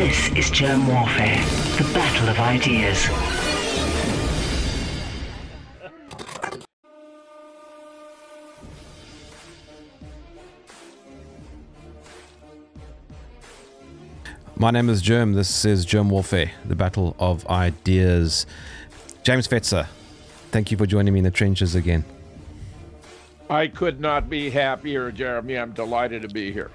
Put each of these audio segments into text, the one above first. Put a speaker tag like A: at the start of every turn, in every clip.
A: This is Jerm Warfare, the battle of ideas.
B: My name is Jerm. This is Jerm Warfare, the battle of ideas. James Fetzer, thank you for joining me in the trenches again.
C: I could not be happier, Jeremy. I'm delighted to be here.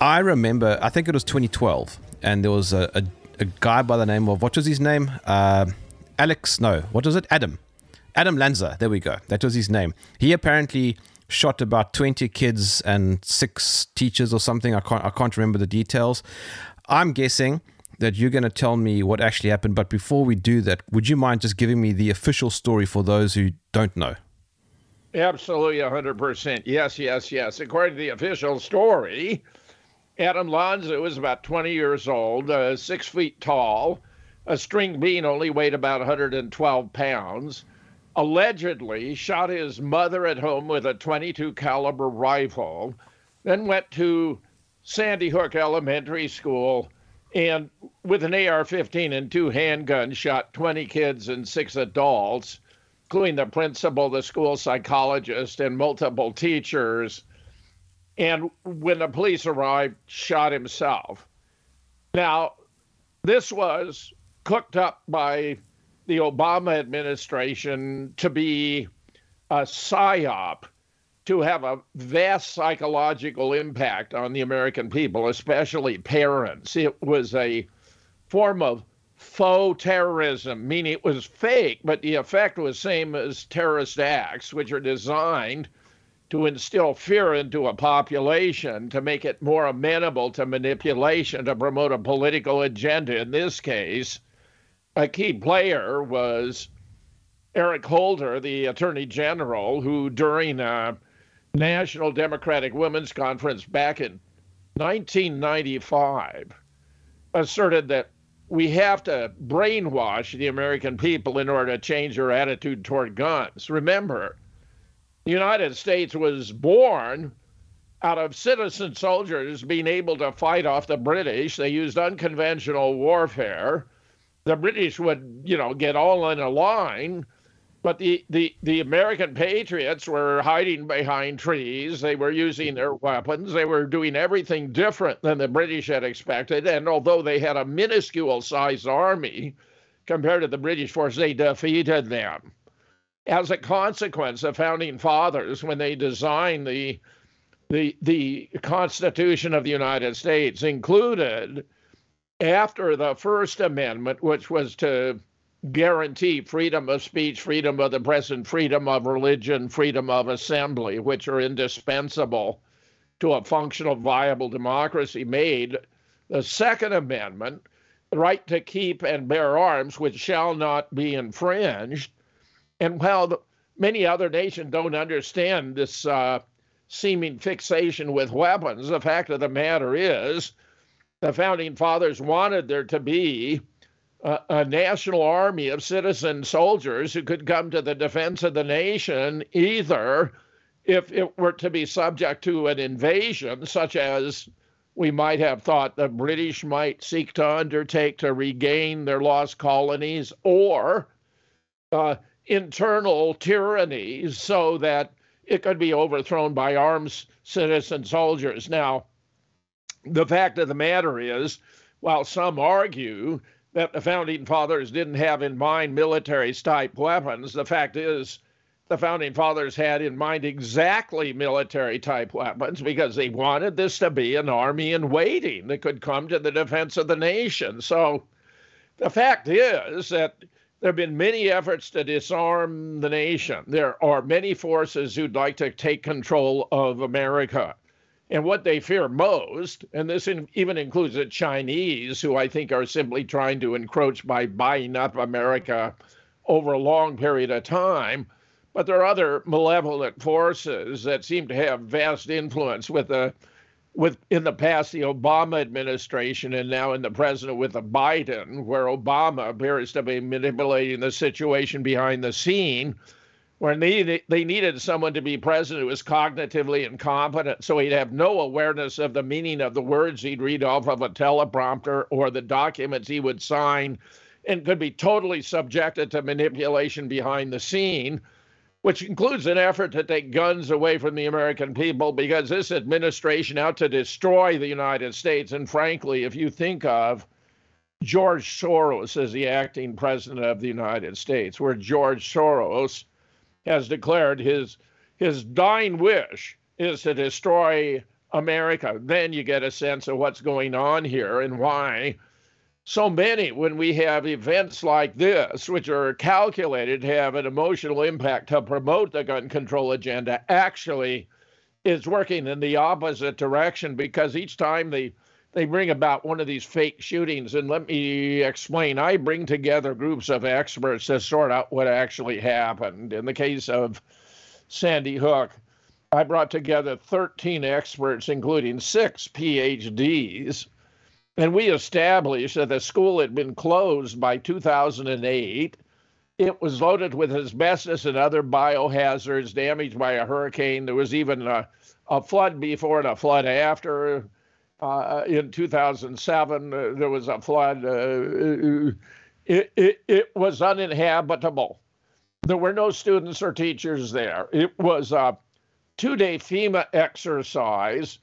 B: I remember, I think it was 2012, and there was a, a, a guy by the name of, what was his name? Uh, Alex, no, what was it? Adam. Adam Lanza, there we go. That was his name. He apparently shot about 20 kids and six teachers or something. I can't, I can't remember the details. I'm guessing that you're going to tell me what actually happened. But before we do that, would you mind just giving me the official story for those who don't know?
C: Absolutely, 100%. Yes, yes, yes. According to the official story, Adam Lanza was about 20 years old, uh, six feet tall. A string bean only weighed about 112 pounds. Allegedly shot his mother at home with a 22 caliber rifle, then went to Sandy Hook Elementary School and with an AR 15 and two handguns, shot 20 kids and six adults, including the principal, the school psychologist, and multiple teachers. And when the police arrived, shot himself. Now, this was cooked up by the Obama administration to be a psyop to have a vast psychological impact on the American people, especially parents. It was a form of faux terrorism, meaning it was fake, but the effect was same as terrorist acts, which are designed to instill fear into a population to make it more amenable to manipulation to promote a political agenda. In this case, a key player was Eric Holder, the Attorney General, who during a National Democratic Women's Conference back in 1995 asserted that we have to brainwash the American people in order to change their attitude toward guns. Remember, United States was born out of citizen soldiers being able to fight off the British. They used unconventional warfare. The British would, you know, get all in a line but the, the, the American patriots were hiding behind trees. They were using their weapons. They were doing everything different than the British had expected. And although they had a minuscule sized army compared to the British force, they defeated them. As a consequence, the founding fathers, when they designed the the the Constitution of the United States, included after the First Amendment, which was to guarantee freedom of speech, freedom of the press, and freedom of religion, freedom of assembly, which are indispensable to a functional, viable democracy, made the Second Amendment, the right to keep and bear arms, which shall not be infringed. And while many other nations don't understand this uh, seeming fixation with weapons, the fact of the matter is the founding fathers wanted there to be a, a national army of citizen soldiers who could come to the defense of the nation either if it were to be subject to an invasion, such as we might have thought the British might seek to undertake to regain their lost colonies, or uh, internal tyranny so that it could be overthrown by armed citizen soldiers. Now, the fact of the matter is, while some argue that the founding fathers didn't have in mind military type weapons. The fact is, the founding fathers had in mind exactly military type weapons because they wanted this to be an army in waiting that could come to the defense of the nation. So the fact is that there have been many efforts to disarm the nation. There are many forces who'd like to take control of America. And what they fear most, and this in, even includes the Chinese, who I think are simply trying to encroach by buying up America over a long period of time. But there are other malevolent forces that seem to have vast influence with the with in the past the Obama administration and now in the president with the Biden, where Obama appears to be manipulating the situation behind the scene where they, they needed someone to be president who was cognitively incompetent, so he'd have no awareness of the meaning of the words he'd read off of a teleprompter or the documents he would sign, and could be totally subjected to manipulation behind the scene, which includes an effort to take guns away from the American people because this administration out to destroy the United States. And frankly, if you think of George Soros as the acting president of the United States, where George Soros has declared his his dying wish is to destroy America. Then you get a sense of what's going on here and why so many, when we have events like this, which are calculated to have an emotional impact to promote the gun control agenda, actually is working in the opposite direction because each time they they bring about one of these fake shootings. And let me explain I bring together groups of experts to sort out what actually happened. In the case of Sandy Hook, I brought together 13 experts, including six PhDs. And we established that the school had been closed by 2008. It was loaded with asbestos and other biohazards damaged by a hurricane. There was even a, a flood before and a flood after. Uh, in 2007, uh, there was a flood. Uh, it, it, it was uninhabitable. There were no students or teachers there. It was a two day FEMA exercise,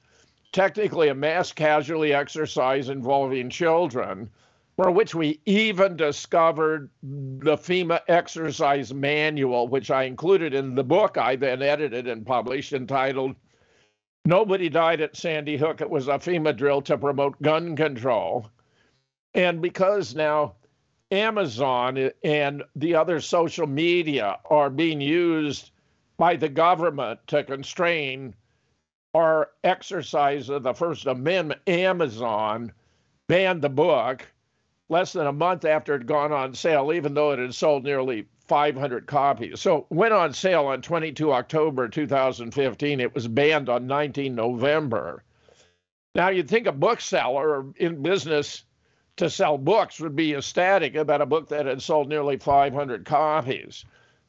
C: technically a mass casualty exercise involving children, for which we even discovered the FEMA exercise manual, which I included in the book I then edited and published entitled Nobody died at Sandy Hook. It was a FEMA drill to promote gun control. And because now Amazon and the other social media are being used by the government to constrain our exercise of the First Amendment, Amazon banned the book less than a month after it had gone on sale, even though it had sold nearly 500 copies. So went on sale on 22 October 2015. It was banned on 19 November. Now you'd think a bookseller in business to sell books would be ecstatic about a book that had sold nearly 500 copies.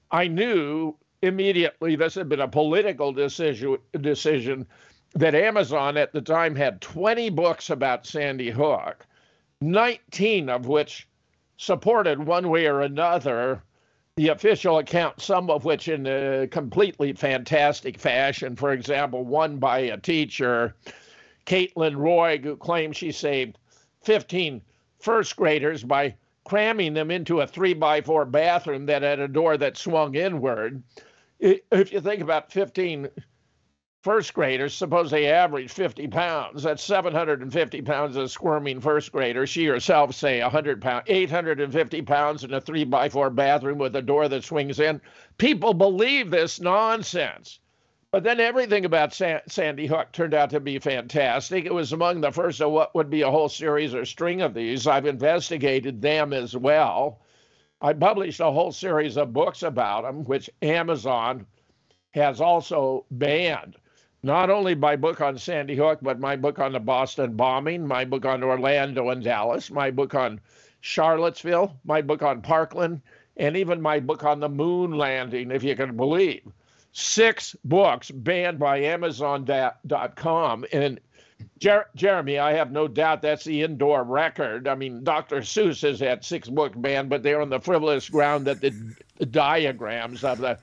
C: I knew immediately this had been a political decision decision that Amazon at the time had 20 books about Sandy Hook, 19 of which supported one way or another the official account, some of which in a completely fantastic fashion. For example, one by a teacher, Kaitlin Roig, who claims she saved 15 first graders by cramming them into a three by four bathroom that had a door that swung inward. If you think about 15 first graders, suppose they average 50 pounds, that's 750 pounds of squirming first grader. She herself, say 100 pounds, 850 pounds in a three by four bathroom with a door that swings in. People believe this nonsense. But then everything about San- Sandy Hook turned out to be fantastic. It was among the first of what would be a whole series or string of these. I've investigated them as well. I published a whole series of books about them, which Amazon has also banned not only my book on Sandy Hook, but my book on the Boston bombing, my book on Orlando and Dallas, my book on Charlottesville, my book on Parkland, and even my book on the moon landing, if you can believe. Six books banned by Amazon.com. And Jer- Jeremy, I have no doubt that's the indoor record. I mean, Dr. Seuss has had six book banned, but they're on the frivolous ground that the, the diagrams of the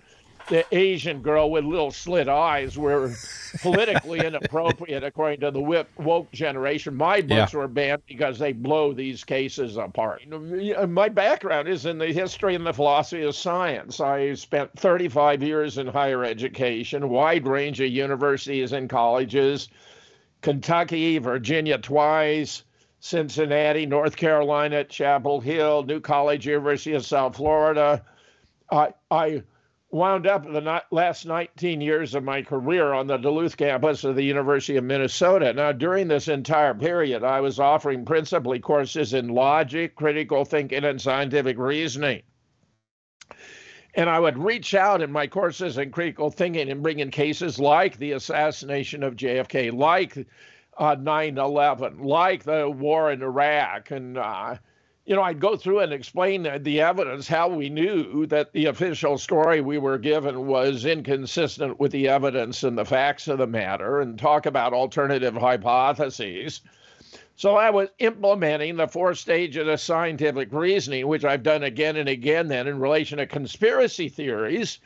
C: the Asian girl with little slit eyes were politically inappropriate, according to the whip, woke generation. My books yeah. were banned because they blow these cases apart. Uh, my background is in the history and the philosophy of science. I spent 35 years in higher education, wide range of universities and colleges, Kentucky, Virginia twice. Cincinnati, North Carolina, Chapel Hill, New College, University of South Florida. I, I wound up the last 19 years of my career on the Duluth campus of the University of Minnesota. Now, during this entire period, I was offering principally courses in logic, critical thinking, and scientific reasoning. And I would reach out in my courses in critical thinking and bring in cases like the assassination of JFK, like uh, 9 11, like the war in Iraq, and uh, you know, I'd go through and explain the evidence, how we knew that the official story we were given was inconsistent with the evidence and the facts of the matter, and talk about alternative hypotheses. So I was implementing the four stages of scientific reasoning, which I've done again and again then in relation to conspiracy theories,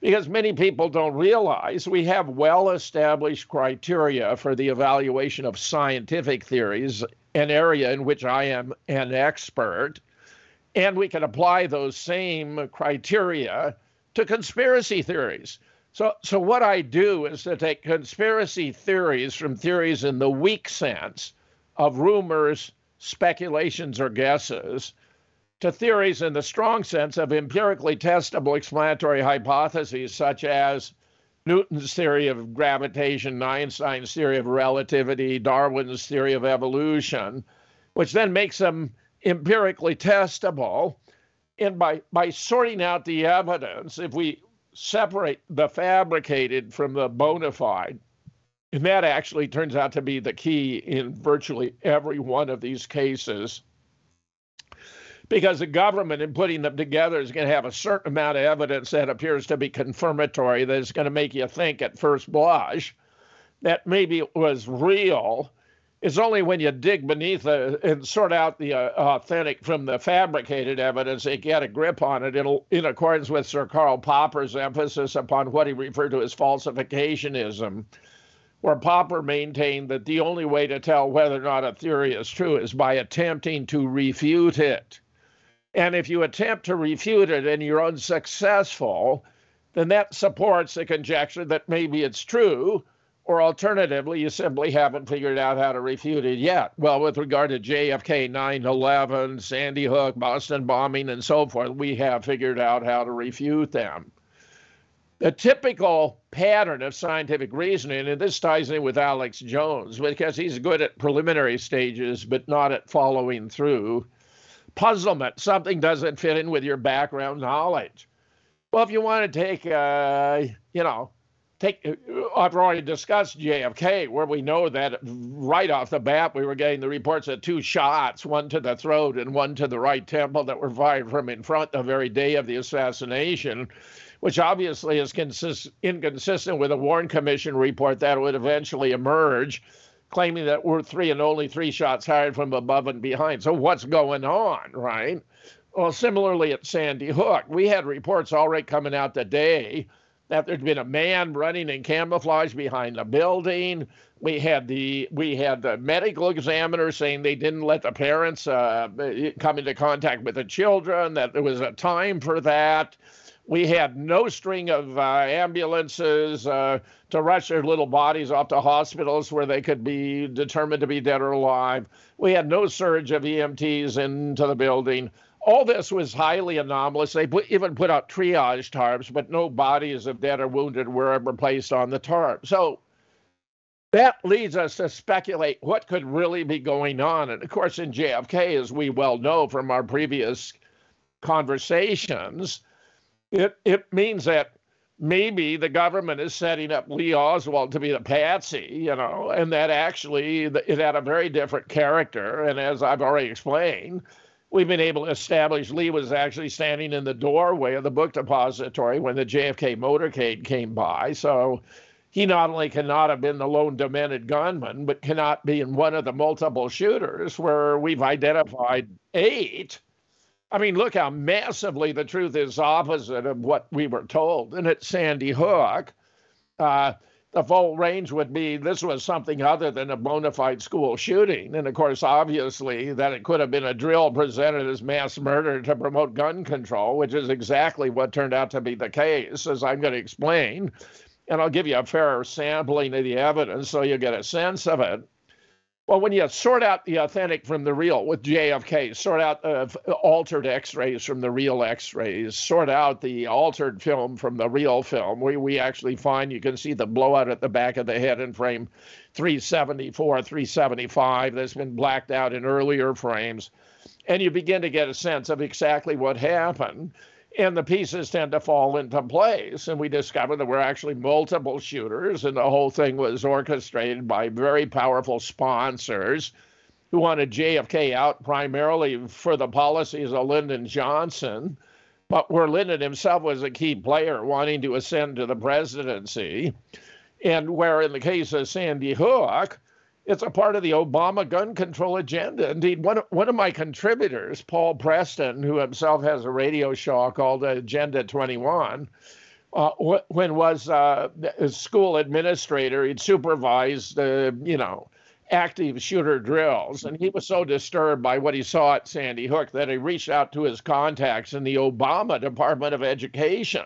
C: because many people don't realize we have well established criteria for the evaluation of scientific theories, an area in which I am an expert. And we can apply those same criteria to conspiracy theories. So, so what I do is to take conspiracy theories from theories in the weak sense of rumors, speculations, or guesses to theories in the strong sense of empirically testable explanatory hypotheses, such as Newton's theory of gravitation, Einstein's theory of relativity, Darwin's theory of evolution, which then makes them empirically testable. And by, by sorting out the evidence, if we separate the fabricated from the bona fide, and that actually turns out to be the key in virtually every one of these cases. Because the government, in putting them together, is going to have a certain amount of evidence that appears to be confirmatory, that is going to make you think at first blush that maybe it was real. It's only when you dig beneath the, and sort out the uh, authentic from the fabricated evidence you get a grip on it. It'll, in accordance with Sir Karl Popper's emphasis upon what he referred to as falsificationism where Popper maintained that the only way to tell whether or not a theory is true is by attempting to refute it. And if you attempt to refute it and you're unsuccessful, then that supports the conjecture that maybe it's true, or alternatively, you simply haven't figured out how to refute it yet. Well, with regard to JFK 9 11, Sandy Hook, Boston bombing, and so forth, we have figured out how to refute them the typical pattern of scientific reasoning, and this ties in with Alex Jones because he's good at preliminary stages but not at following through. Puzzlement, something doesn't fit in with your background knowledge. Well, if you want to take, uh, you know, take, uh, I've already discussed JFK, where we know that right off the bat we were getting the reports of two shots, one to the throat and one to the right temple, that were fired from in front the very day of the assassination which obviously is consist- inconsistent with a Warren Commission report that would eventually emerge, claiming that we're three and only three shots fired from above and behind. So what's going on, right? Well, similarly at Sandy Hook, we had reports already coming out today that there'd been a man running in camouflage behind the building. We had the we had the medical examiner saying they didn't let the parents uh, come into contact with the children. That there was a time for that. We had no string of uh, ambulances uh, to rush their little bodies off to hospitals where they could be determined to be dead or alive. We had no surge of EMTs into the building. All this was highly anomalous. They put, even put out triage tarps, but no bodies of dead or wounded were ever placed on the tarp. So that leads us to speculate what could really be going on. And of course, in JFK, as we well know from our previous conversations, it it means that maybe the government is setting up Lee Oswald to be the patsy, you know, and that actually it had a very different character. And as I've already explained, we've been able to establish Lee was actually standing in the doorway of the book depository when the JFK motorcade came by. So he not only cannot have been the lone demented gunman, but cannot be in one of the multiple shooters where we've identified eight I mean, look how massively the truth is opposite of what we were told. And at Sandy Hook, uh, the full range would be this was something other than a bona fide school shooting. And of course, obviously, that it could have been a drill presented as mass murder to promote gun control, which is exactly what turned out to be the case, as I'm going to explain. And I'll give you a fair sampling of the evidence so you get a sense of it. Well, when you sort out the authentic from the real with JFK, sort out uh, altered x rays from the real x rays, sort out the altered film from the real film, we, we actually find you can see the blowout at the back of the head in frame 374, 375 that's been blacked out in earlier frames. And you begin to get a sense of exactly what happened and the pieces tend to fall into place. And we discovered there were actually multiple shooters, and the whole thing was orchestrated by very powerful sponsors who wanted JFK out primarily for the policies of Lyndon Johnson, but where Lyndon himself was a key player wanting to ascend to the presidency, and where in the case of Sandy Hook, it's a part of the Obama gun control agenda. Indeed, one, one of my contributors, Paul Preston, who himself has a radio show called Agenda 21, uh, when was uh, a school administrator, he'd supervised, uh, you know, active shooter drills. And he was so disturbed by what he saw at Sandy Hook that he reached out to his contacts in the Obama Department of Education,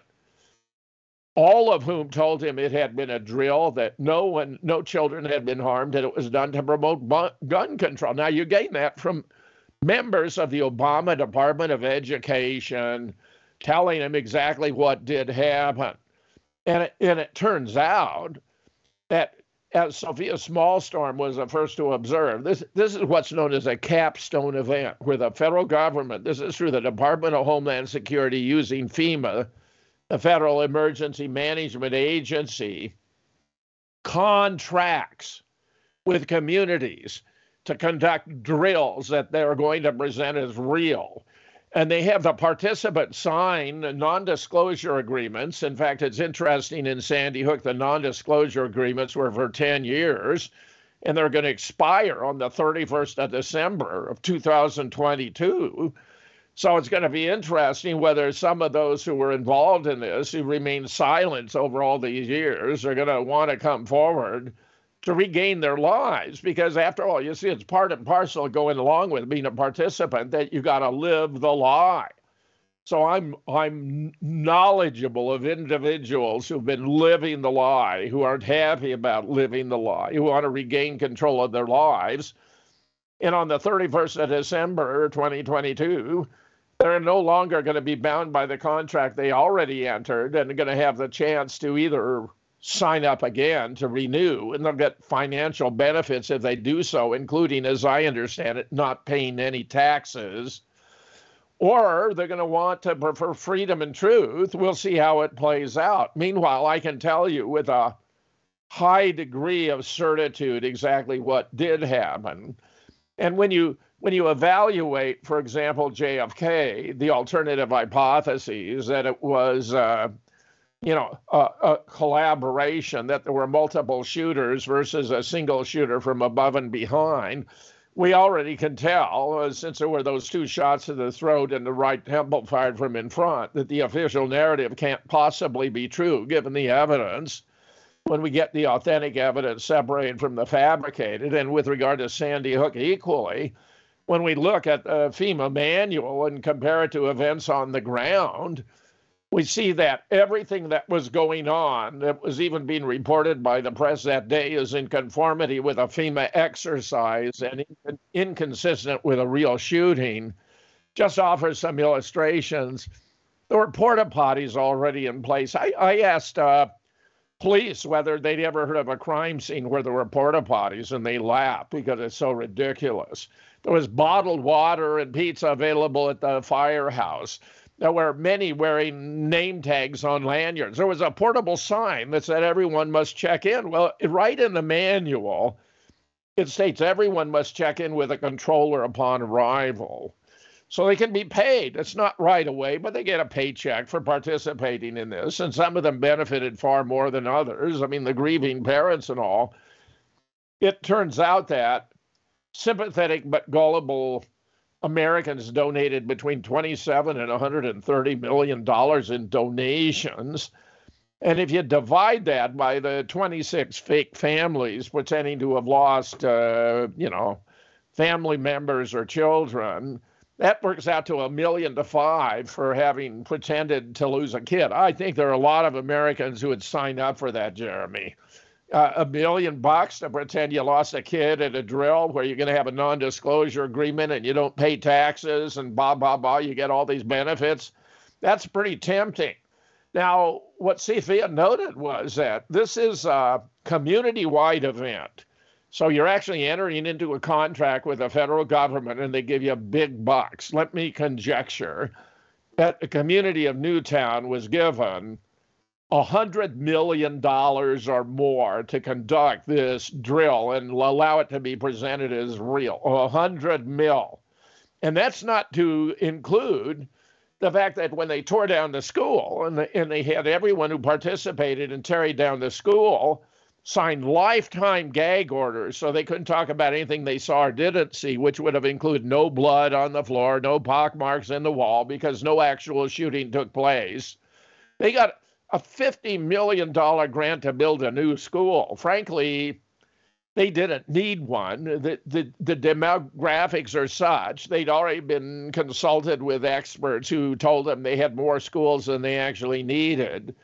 C: all of whom told him it had been a drill, that no one, no children had been harmed, and it was done to promote gun control. Now, you gain that from members of the Obama Department of Education telling him exactly what did happen. And it, and it turns out that as Sophia Smallstorm was the first to observe, this, this is what's known as a capstone event, where the federal government, this is through the Department of Homeland Security using FEMA, the Federal Emergency Management Agency, contracts with communities to conduct drills that they're going to present as real and they have the participants sign non disclosure agreements. In fact, it's interesting in Sandy Hook, the non disclosure agreements were for 10 years, and they're going to expire on the 31st of December of 2022. So it's going to be interesting whether some of those who were involved in this, who remained silent over all these years, are going to want to come forward to regain their lives. Because after all you see it's part and parcel going along with being a participant that you got to live the lie. So i'm i'm knowledgeable of individuals who've been living the lie who aren't happy about living the lie who want to regain control of their lives. And on the 31st of december 2022 they're no longer going to be bound by the contract they already entered and going to have the chance to either sign up again to renew, and they'll get financial benefits if they do so, including, as I understand it, not paying any taxes. Or they're going to want to prefer freedom and truth. We'll see how it plays out. Meanwhile, I can tell you with a high degree of certitude exactly what did happen. And when you when you evaluate, for example, JFK, the alternative hypotheses that it was uh, you know, a, a, collaboration that there were multiple shooters versus a single shooter from above and behind. We already can tell, uh, since there were those two shots to the throat and the right temple fired from in front, that the official narrative can't possibly be true given the evidence. When we get the authentic evidence separated from the fabricated, and with regard to Sandy Hook equally, when we look at the FEMA manual and compare it to events on the ground, we see that everything that was going on, that was even being reported by the press that day, is in conformity with a FEMA exercise and inconsistent with a real shooting. Just offers some illustrations. There were porta potties already in place. I, I asked uh, police whether they'd ever heard of a crime scene where there were porta potties, and they laughed because it's so ridiculous. There was bottled water and pizza available at the firehouse there were many wearing name tags on lanyards. There was a portable sign that said everyone must check in. Well, right in the manual, it states everyone must check in with a controller upon arrival. So they can be paid. It's not right away, but they get a paycheck for participating in this. And some of them benefited far more than others. I mean, the grieving parents and all. It turns out that sympathetic but gullible Americans donated between 27 and 130 million dollars in donations. And if you divide that by the 26 fake families pretending to have lost, uh, you know, family members or children, that works out to a million to five for having pretended to lose a kid. I think there are a lot of Americans who would sign up for that, Jeremy uh, a million bucks to pretend you lost a kid at a drill where you're going to have a non disclosure agreement and you don't pay taxes and blah, blah, blah. You get all these benefits. That's pretty tempting. Now, what Sophia noted was that this is a community wide event. So you're actually entering into a contract with the federal government and they give you a big bucks. Let me conjecture that the community of Newtown was given a hundred million dollars or more to conduct this drill and allow it to be presented as real. A hundred mil. And that's not to include the fact that when they tore down the school and, the, and they had everyone who participated in tearing down the school signed lifetime gag orders so they couldn't talk about anything they saw or didn't see, which would have included no blood on the floor, no pock marks in the wall because no actual shooting took place. They got a $50 million grant to build a new school. Frankly, they didn't need one. The, the, the demographics are such. They'd already been consulted with experts who told them they had more schools than they actually needed.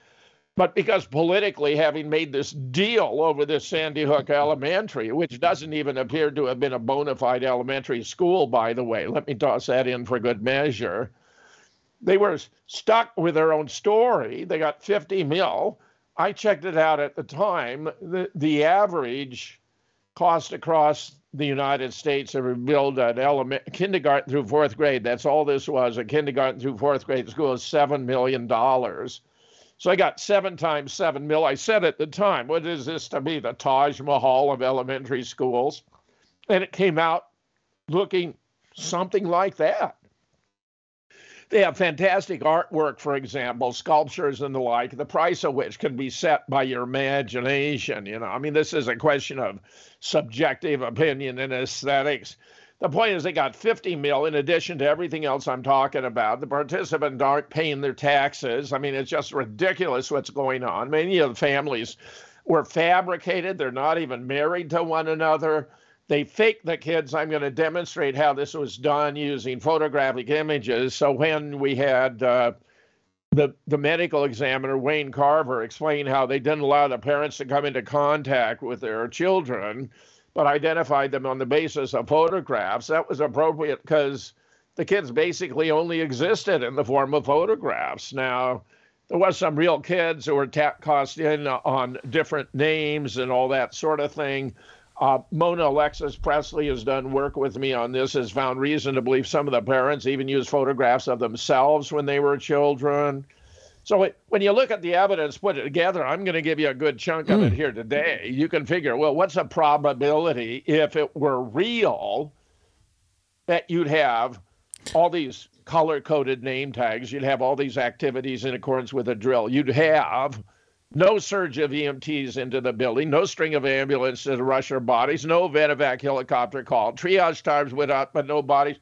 C: But because politically, having made this deal over this Sandy Hook Elementary, which doesn't even appear to have been a bona fide elementary school, by the way, let me toss that in for good measure. They were stuck with their own story. They got 50 mil. I checked it out at the time. The, the average cost across the United States to rebuild an element kindergarten through fourth grade. That's all this was. A kindergarten through fourth grade school is seven million dollars. So I got seven times seven mil. I said at the time, what is this to be? The Taj Mahal of elementary schools. And it came out looking something like that. They have fantastic artwork, for example, sculptures and the like, the price of which can be set by your imagination. You know, I mean, this is a question of subjective opinion and aesthetics. The point is, they got 50 mil in addition to everything else I'm talking about. The participants aren't paying their taxes. I mean, it's just ridiculous what's going on. Many of the families were fabricated, they're not even married to one another. They faked the kids. I'm going to demonstrate how this was done using photographic images. So when we had uh, the the medical examiner Wayne Carver explain how they didn't allow the parents to come into contact with their children, but identified them on the basis of photographs, that was appropriate because the kids basically only existed in the form of photographs. Now, there was some real kids who were ta- cast in on different names and all that sort of thing. Uh, Mona Alexis Presley has done work with me on this, has found reason to believe some of the parents even used photographs of themselves when they were children. So when you look at the evidence, put it together, I'm going to give you a good chunk of mm. it here today. You can figure, well, what's the probability if it were real that you'd have all these color coded name tags, you'd have all these activities in accordance with a drill, you'd have no surge of EMTs into the building, no string of ambulances to rush their bodies, no Medevac helicopter call. Triage times went up, but no bodies.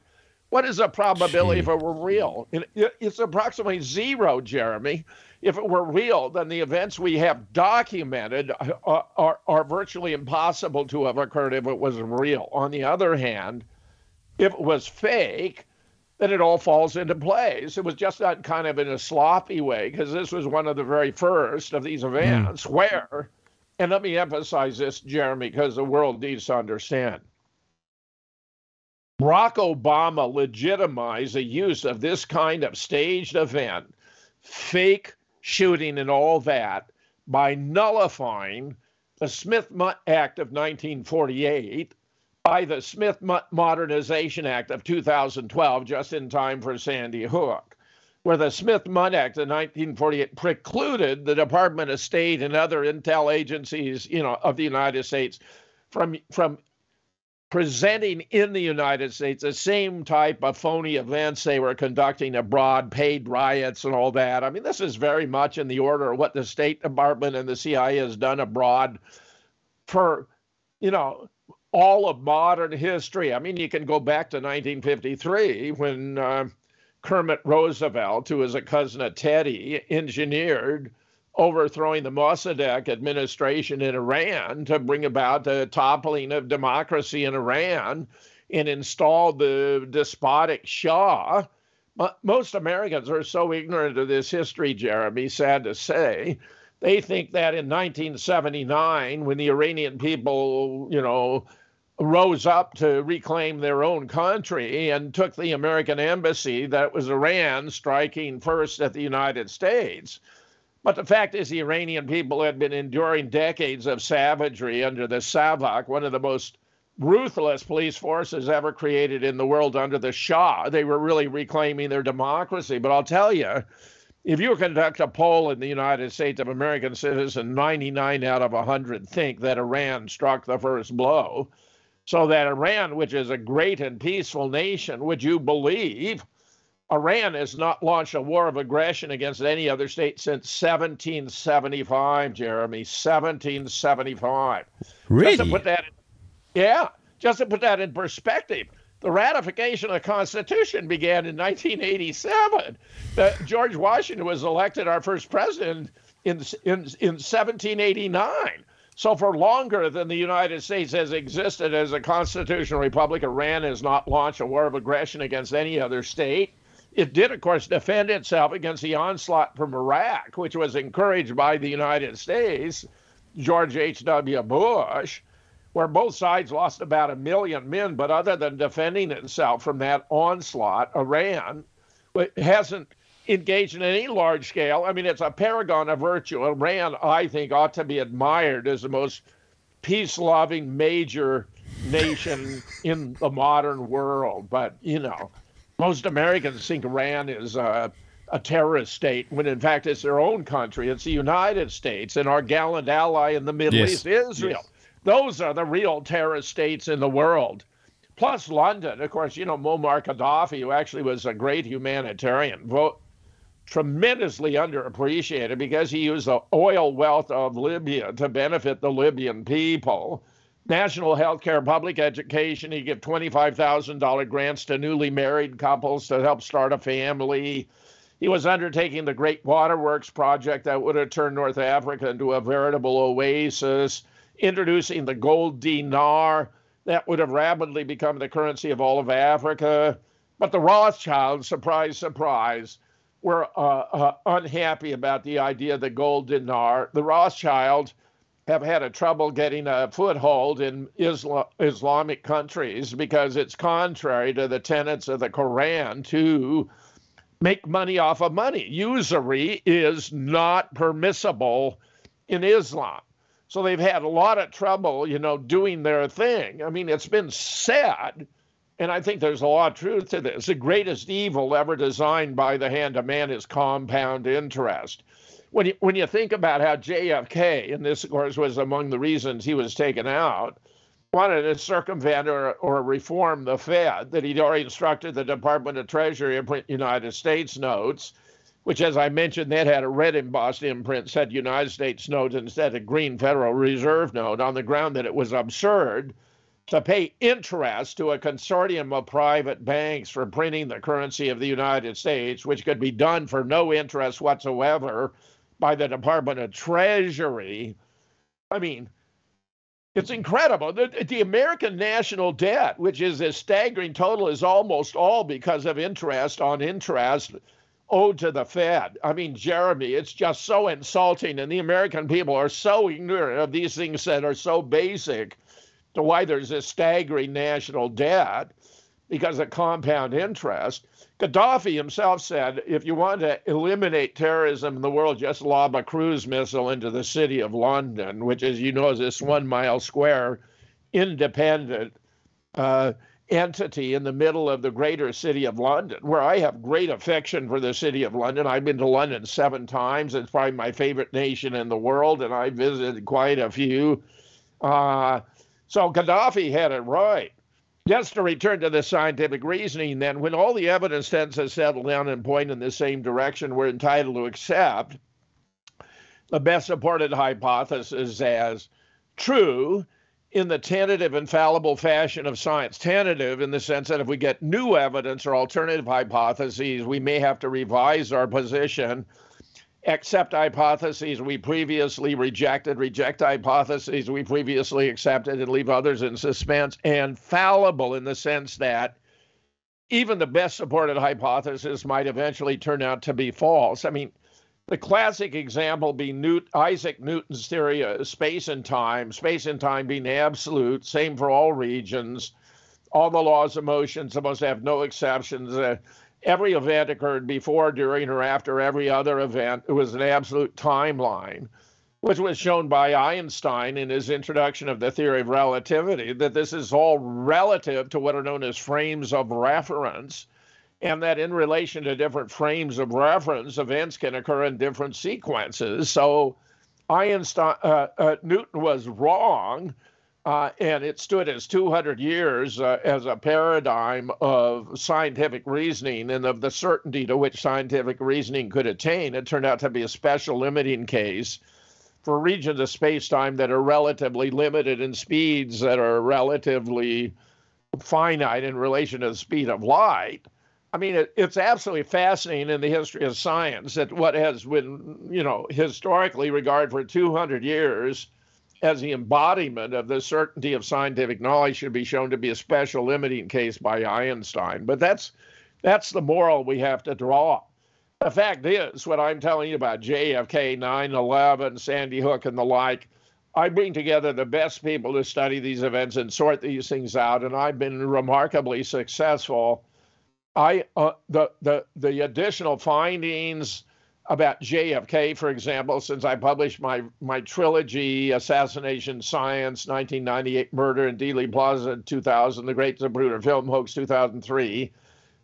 C: What is the probability Gee. if it were real? It's approximately zero, Jeremy. If it were real, then the events we have documented uh, are, are, are virtually impossible to have occurred if it was real. On the other hand, if it was fake, then it all falls into place. It was just done kind of in a sloppy way because this was one of the very first of these hmm. events mm. where, and let me emphasize this, Jeremy, because the world needs to understand. Barack Obama legitimized the use of this kind of staged event, fake shooting, and all that by nullifying the Smith Act of 1948 by the Smith Modernization Act of 2012, just in time for Sandy Hook, where the Smith Mundt Act of 1948 precluded the Department of State and other intel agencies, you know, of the United States from from presenting in the United States the same type of phony events they were conducting abroad, paid riots and all that. I mean, this is very much in the order of what the State Department and the CIA has done abroad for, you know, all of modern history. I mean, you can go back to 1953 when uh, Kermit Roosevelt, who was a cousin of Teddy, engineered overthrowing the Mossadegh administration in Iran to bring about the toppling of democracy in Iran and install the despotic Shah. Most Americans are so ignorant of this history, Jeremy, sad to say. They think that in 1979, when the Iranian people, you know, rose up to reclaim their own country and took the American embassy, that was Iran striking first at the United States. But the fact is, the Iranian people had been enduring decades of savagery under the Savak, one of the most ruthless police forces ever created in the world under the Shah. They were really reclaiming their democracy. But I'll tell you, if you conduct a poll in the United States of American citizens, 99 out of 100 think that Iran struck the first blow. So that Iran, which is a great and peaceful nation, would you believe Iran has not launched a war of aggression against any other state since 1775, Jeremy. 1775.
B: Really?
C: Just to put that in, yeah, just to put that in perspective, the ratification of the Constitution began in 1987. Uh, George Washington was elected our first president in, in, in 1789. So, for longer than the United States has existed as a constitutional republic, Iran has not launched a war of aggression against any other state. It did, of course, defend itself against the onslaught from Iraq, which was encouraged by the United States, George H.W. Bush, where both sides lost about a million men. But other than defending itself from that onslaught, Iran hasn't engaged in any large scale. I mean, it's a paragon of virtue. Iran, I think, ought to be admired as the most peace loving major nation in the modern world. But, you know, most Americans think Iran is a, a, terrorist state when in fact it's their own country. It's the United States and our gallant ally in the Middle
B: Yes.
C: East, Israel.
B: Yes.
C: Those are the real terrorist states in the world. Plus London, of course, you know Muammar Gaddafi, who actually was a great humanitarian, vote tremendously underappreciated because he used the oil wealth of Libya to benefit the Libyan people national health care, public education. He gave $25,000 grants to newly married couples to help start a family. He was undertaking the Great Waterworks project that would have turned North Africa into a veritable oasis, introducing the gold dinar that would have rapidly become the currency of all of Africa. But the Rothschilds, surprise, surprise, were uh, uh, unhappy about the idea of the gold dinar. The Rothschilds have had a trouble getting a foothold in Isla- Islamic countries because it's contrary to the tenets of the Quran to make money off of money. Usury is not permissible in Islam. So they've had a lot of trouble, you know, doing their thing. I mean, it's been said, and I think there's a lot of truth to this. The greatest evil ever designed by the hand of man is compound interest when you, when you think about how JFK, and this, of course, was among the reasons he was taken out, wanted to circumvent or, or reform the Fed, that he'd already instructed the Department of Treasury to print United States notes, which, as I mentioned, that had a red embossed imprint, said United States notes instead of green Federal Reserve note, on the ground that it was absurd to pay interest to a consortium of private banks for printing the currency of the United States, which could be done for no interest whatsoever by the Department of Treasury. I mean, it's incredible. The, the, American national debt, which is a staggering total, is almost all because of interest on interest owed to the Fed. I mean, Jeremy, it's just so insulting. And the American people are so ignorant of these things that are so basic to why there's this staggering national debt because of compound interest. Gaddafi himself said, if you want to eliminate terrorism in the world, just lob a cruise missile into the city of London, which, as you know, is this one mile square, independent uh, entity in the middle of the greater city of London, where I have great affection for the city of London. I've been to London seven times. It's probably my favorite nation in the world, and I visited quite a few. Uh, so Gaddafi had it right. Just to return to the scientific reasoning, then, when all the evidence tends to settle down and point in the same direction, we're entitled to accept the best supported hypothesis as true in the tentative, infallible fashion of science. Tentative in the sense that if we get new evidence or alternative hypotheses, we may have to revise our position accept hypotheses we previously rejected, reject hypotheses we previously accepted, and leave others in suspense, and fallible in the sense that even the best supported hypothesis might eventually turn out to be false. I mean, the classic example being Newt, Isaac Newton's theory of space and time, space and time being absolute, same for all regions. All the laws of motion supposed to have no exceptions. Uh, every event occurred before, during, or after every other event. It was an absolute timeline, which was shown by Einstein in his introduction of the theory of relativity, that this is all relative to what are known as frames of reference. And that in relation to different frames of reference, events can occur in different sequences. So Einstein, uh, uh, Newton was wrong, uh, and it stood as 200 years uh, as a paradigm of scientific reasoning and of the certainty to which scientific reasoning could attain. It turned out to be a special limiting case for regions of space-time that are relatively limited in speeds that are relatively finite in relation to the speed of light. I mean, it, it's absolutely fascinating in the history of science that what has been, you know, historically regarded for 200 years as the embodiment of the certainty of scientific knowledge should be shown to be a special limiting case by Einstein. But that's that's the moral we have to draw. The fact is, what I'm telling you about JFK, 9 11, Sandy Hook, and the like, I bring together the best people to study these events and sort these things out, and I've been remarkably successful. I uh, the the the additional findings about JFK, for example, since I published my my trilogy, Assassination Science, 1998, Murder in Dealey Plaza, 2000, The Great Zapruder Film Hoax, 2003,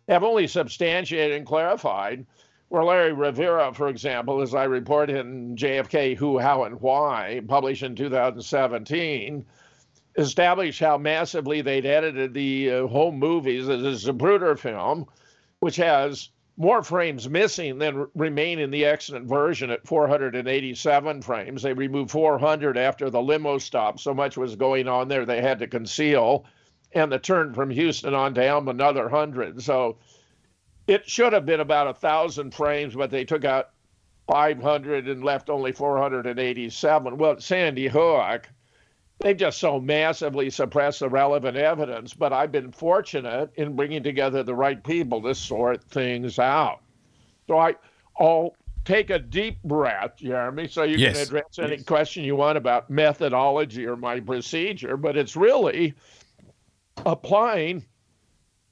C: have only substantiated and clarified where Larry Rivera, for example, as I report in JFK Who, How, and Why, published in 2017, established how massively they'd edited the uh, home movies as a Zapruder film, which has more frames missing than remain in the excellent version at 487 frames. They removed 400 after the limo stop. So much was going on there they had to conceal. And the turn from Houston on down another 100. So it should have been about a thousand frames, but they took out 500 and left only 487. Well, Sandy Hook, they've just so massively suppressed the relevant evidence. But I've been fortunate in bringing together the right people to sort things out. So I, I'll take a deep breath, Jeremy, so you yes. can address any yes. question you want about methodology or my procedure. But it's really applying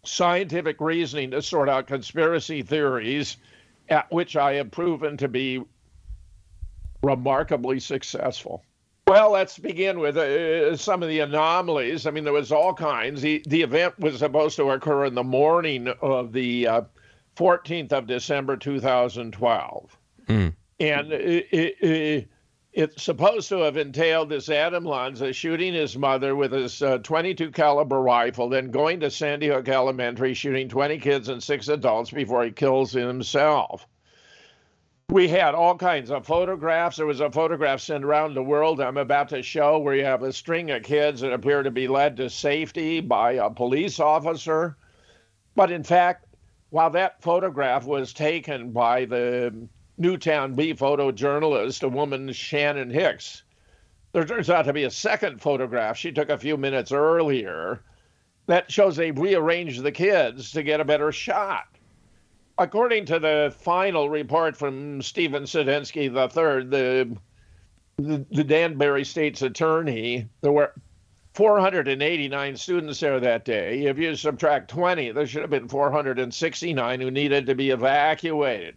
C: scientific reasoning to sort out conspiracy theories, at which I have proven to be remarkably successul. Well, let's begin with uh, some of the anomalies. I mean, there was all kinds. The, the event was supposed to occur in the morning of the uh, 14th of December 2012. Mm. And it, it, it's supposed to have entailed this Adam Lanza shooting his mother with his uh, 22 caliber rifle, then going to Sandy Hook Elementary, shooting 20 kids and six adults before he kills himself. We had all kinds of photographs. There was a photograph sent around the world I'm about to show where you have a string of kids that appear to be led to safety by a police officer. But in fact, while that photograph was taken by the Newtown Bee photojournalist, a woman, Shannon Hicks. There turns out to be a second photograph she took a few minutes earlier that shows they rearranged the kids to get a better shot. According to the final report from Stephen Sedensky III, the, the, the Danbury State's attorney, there were 489 students there that day. If you subtract 20, there should have been 469 who needed to be evacuated.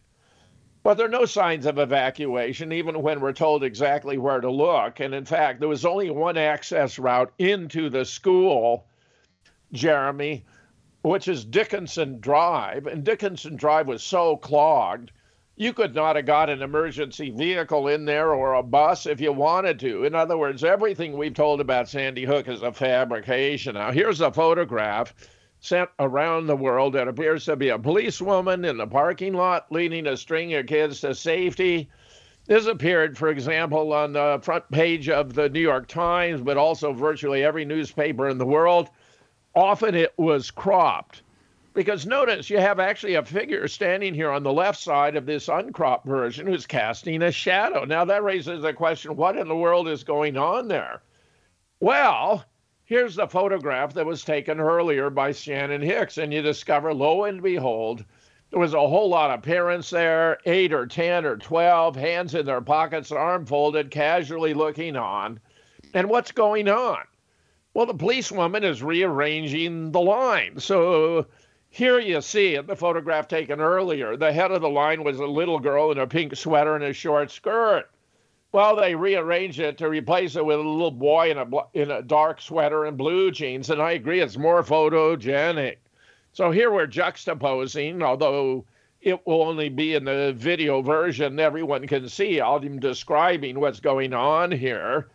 C: But there are no signs of evacuation, even when we're told exactly where to look. And in fact, there was only one access route into the school, Jeremy, which is Dickinson Drive. And Dickinson Drive was so clogged, you could not have got an emergency vehicle in there or a bus if you wanted to. In other words, everything we've told about Sandy Hook is a fabrication. Now, here's a photograph sent around the world. that appears to be a policewoman in the parking lot leading a string of kids to safety. This appeared, for example, on the front page of the New York Times, but also virtually every newspaper in the world. Often it was cropped. Because notice you have actually a figure standing here on the left side of this uncropped version who's casting a shadow. Now that raises the question what in the world is going on there? Well, Here's the photograph that was taken earlier by Shannon Hicks, and you discover, lo and behold, there was a whole lot of parents there, eight or 10 or 12, hands in their pockets, arm folded, casually looking on. And what's going on? Well, the policewoman is rearranging the line. So here you see in the photograph taken earlier, the head of the line was a little girl in a pink sweater and a short skirt. Well, they rearranged it to replace it with a little boy in a in a dark sweater and blue jeans, and I agree, it's more photogenic. So here we're juxtaposing, although it will only be in the video version everyone can see. I'm describing what's going on here.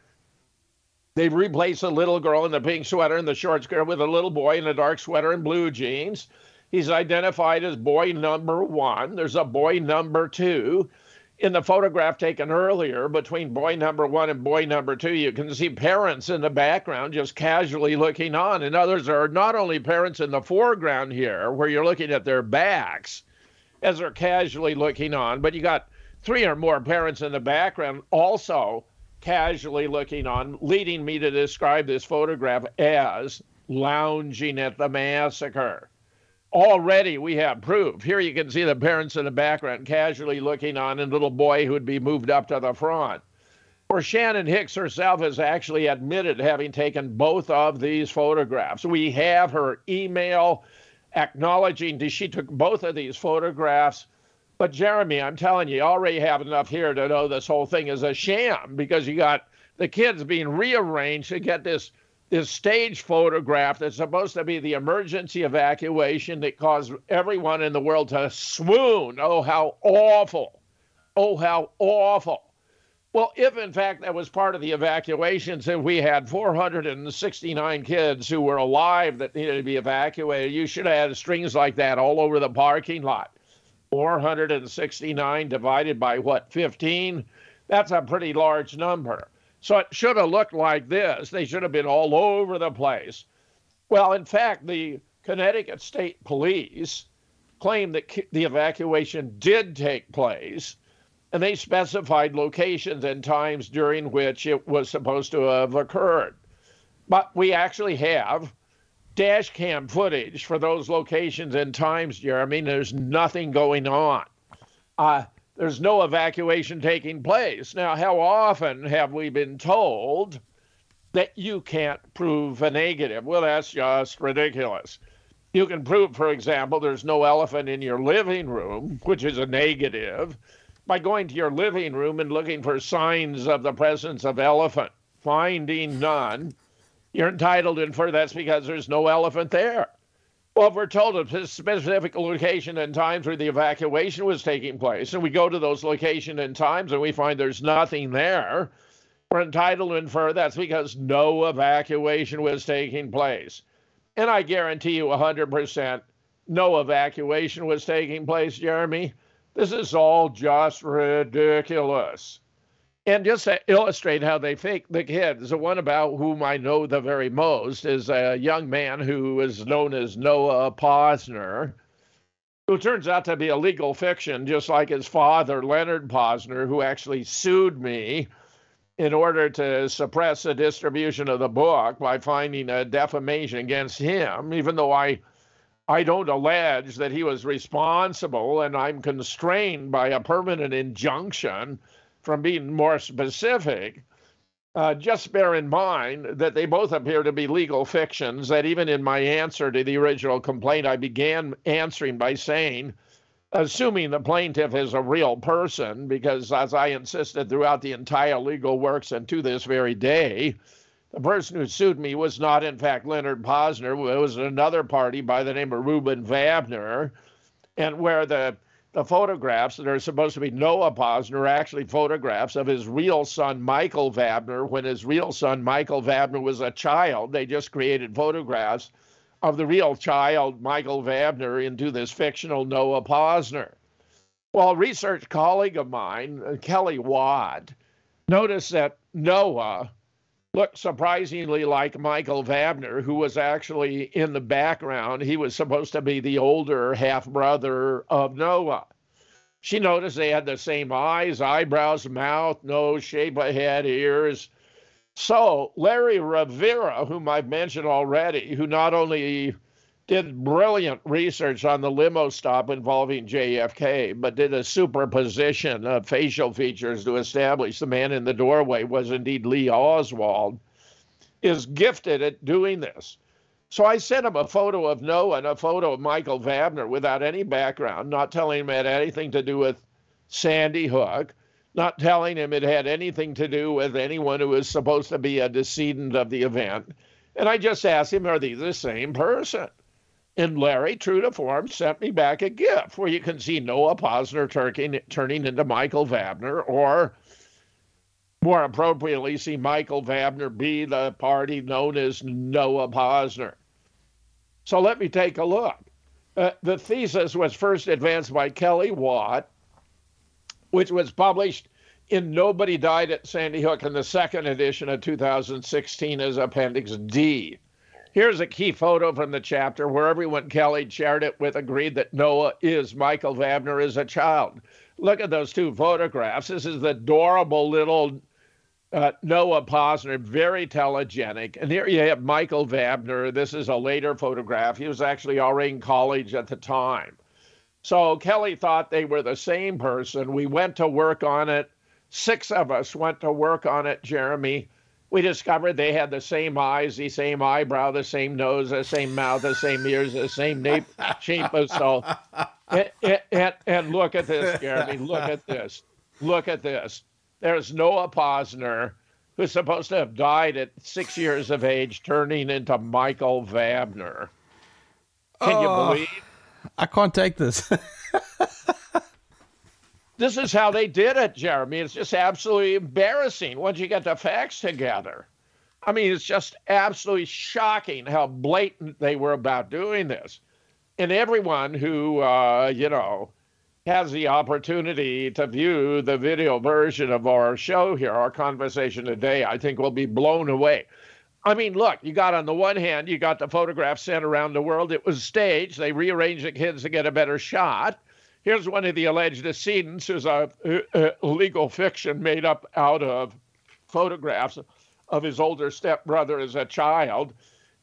C: They've replaced the little girl in the pink sweater and the short skirt with a little boy in a dark sweater and blue jeans. He's identified as boy number one. There's a boy number two. In the photograph taken earlier between boy number one and boy number two, you can see parents in the background just casually looking on. And others are not only parents in the foreground here, where you're looking at their backs as they're casually looking on, but you got three or more parents in the background also casually looking on, leading me to describe this photograph as lounging at the massacre. Already we have proof. Here you can see the parents in the background casually looking on and little boy who would be moved up to the front. Or Shannon Hicks herself has actually admitted having taken both of these photographs. We have her email acknowledging that she took both of these photographs. But Jeremy, I'm telling you, you already have enough here to know this whole thing is a sham because you got the kids being rearranged to get this this stage photograph that's supposed to be the emergency evacuation that caused everyone in the world to swoon. Oh, how awful. Oh, how awful. Well, if in fact that was part of the evacuations and we had 469 kids who were alive that needed to be evacuated, you should have had strings like that all over the parking lot. 469 divided by what, 15? That's a pretty large number. So it should have looked like this. They should have been all over the place. Well, in fact, the Connecticut State Police claimed that the evacuation did take place, and they specified locations and times during which it was supposed to have occurred. But we actually have dash cam footage for those locations and times, Jeremy. There's nothing going on. Uh, there's no evacuation taking place. Now, how often have we been told that you can't prove a negative? Well, that's just ridiculous. You can prove, for example, there's no elephant in your living room, which is a negative, by going to your living room and looking for signs of the presence of elephant. Finding none, you're entitled to infer that's because there's no elephant there. Well, if we're told a specific location and times where the evacuation was taking place, and we go to those location and times and we find there's nothing there, we're entitled to infer that's because no evacuation was taking place. And I guarantee you 100% no evacuation was taking place, Jeremy. This is all just ridiculous. And just to illustrate how they fake the kids, the one about whom I know the very most is a young man who is known as Noah Pozner, who turns out to be a legal fiction, just like his father, Leonard Pozner, who actually sued me in order to suppress the distribution of the book by finding a defamation against him, even though I I don't allege that he was responsible and I'm constrained by a permanent injunction from being more specific, uh, just bear in mind that they both appear to be legal fictions. That even in my answer to the original complaint, I began answering by saying, assuming the plaintiff is a real person, because as I insisted throughout the entire legal works and to this very day, the person who sued me was not, in fact, Leonard Pozner. It was another party by the name of Reuben Vabner, and where the the photographs that are supposed to be Noah Pozner are actually photographs of his real son, Michael Vabner, when his real son, Michael Vabner, was a child. They just created photographs of the real child, Michael Vabner, into this fictional Noah Pozner. Well, a research colleague of mine, uh, Kelly Watt, noticed that Noah looked surprisingly like Michael Vabner, who was actually in the background. He was supposed to be the older half brother of Noah. She noticed they had the same eyes, eyebrows, mouth, nose, shape of head, ears. So, Larry Rivera, whom I've mentioned already, who not only did brilliant research on the limo stop involving JFK, but did a superposition of facial features to establish the man in the doorway was indeed Lee Oswald, is gifted at doing this. So I sent him a photo of Noah and a photo of Michael Vabner without any background, not telling him it had anything to do with Sandy Hook, not telling him it had anything to do with anyone who was supposed to be a decedent of the event. And I just asked him, are these the same person? And Larry, true to form, sent me back a GIF where you can see Noah Pozner turning, turning into Michael Vabner, or more appropriately, see Michael Vabner be the party known as Noah Pozner. So let me take a look. Uh, the thesis was first advanced by Kelly Watt, which was published in Nobody Died at Sandy Hook in the second edition of 2016 as Appendix D. Here's a key photo from the chapter where everyone Kelly shared it with agreed that Noah is Michael Vabner as a child. Look at those two photographs. This is the adorable little uh, Noah Pozner, very telegenic. And here you have Michael Vabner. This is a later photograph. He was actually already in college at the time. So Kelly thought they were the same person. We went to work on it. Six of us went to work on it, Jeremy we discovered they had the same eyes, the same eyebrow, the same nose, the same mouth, the same ears, the same nape, shape of so. And, and, and, look at this, Jeremy. Look at this. Look at this. There's Noah Pozner, who's supposed to have died at six years of age, turning into Michael Vabner. Can oh, you believe?
B: I can't take this.
C: This is how they did it, Jeremy. It's just absolutely embarrassing once you get the facts together. I mean, it's just absolutely shocking how blatant they were about doing this. And everyone who, uh, you know, has the opportunity to view the video version of our show here, our conversation today, I think will be blown away. I mean, look, you got on the one hand, you got the photograph sent around the world. It was staged. They rearranged the kids to get a better shot. Here's one of the alleged decedents, who's uh, a, uh, a, a legal fiction made up out of photographs of his older stepbrother as a child.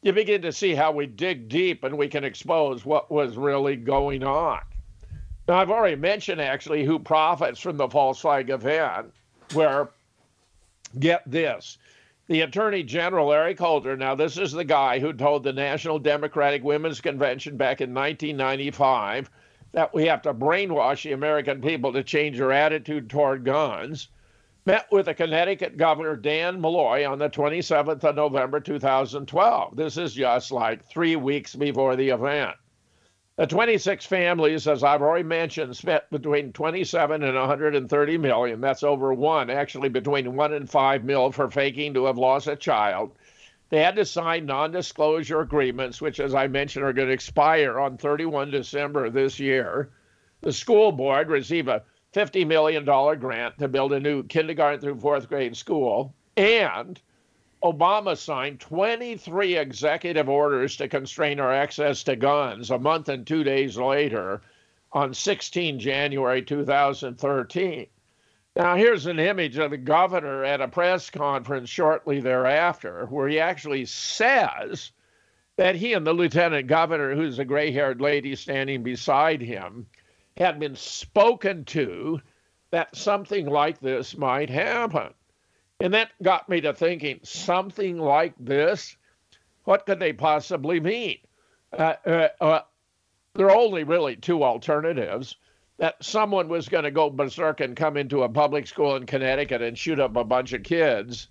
C: You begin to see how we dig deep and we can expose what was really going on. Now, I've already mentioned actually who profits from the false flag event, where, get this, the Attorney General, Eric Holder, now this is the guy who told the National Democratic Women's Convention back in 1995 that we have to brainwash the American people to change their attitude toward guns, met with the Connecticut Governor Dan Malloy on the 27th of November 2012. This is just like three weeks before the event. The 26 families, as I've already mentioned, spent between 27 and 130 million. That's over one, actually between one and five mil for faking to have lost a child. They had to sign non disclosure agreements, which, as I mentioned, are going to expire on 31 December this year. The school board received a $50 million grant to build a new kindergarten through fourth grade school. And Obama signed 23 executive orders to constrain our access to guns a month and two days later on 16 January 2013. Now, here's an image of the governor at a press conference shortly thereafter, where he actually says that he and the lieutenant governor, who's a gray haired lady standing beside him, had been spoken to that something like this might happen. And that got me to thinking something like this, what could they possibly mean? Uh, uh, uh, there are only really two alternatives that someone was going to go berserk and come into a public school in Connecticut and shoot up a bunch of kids,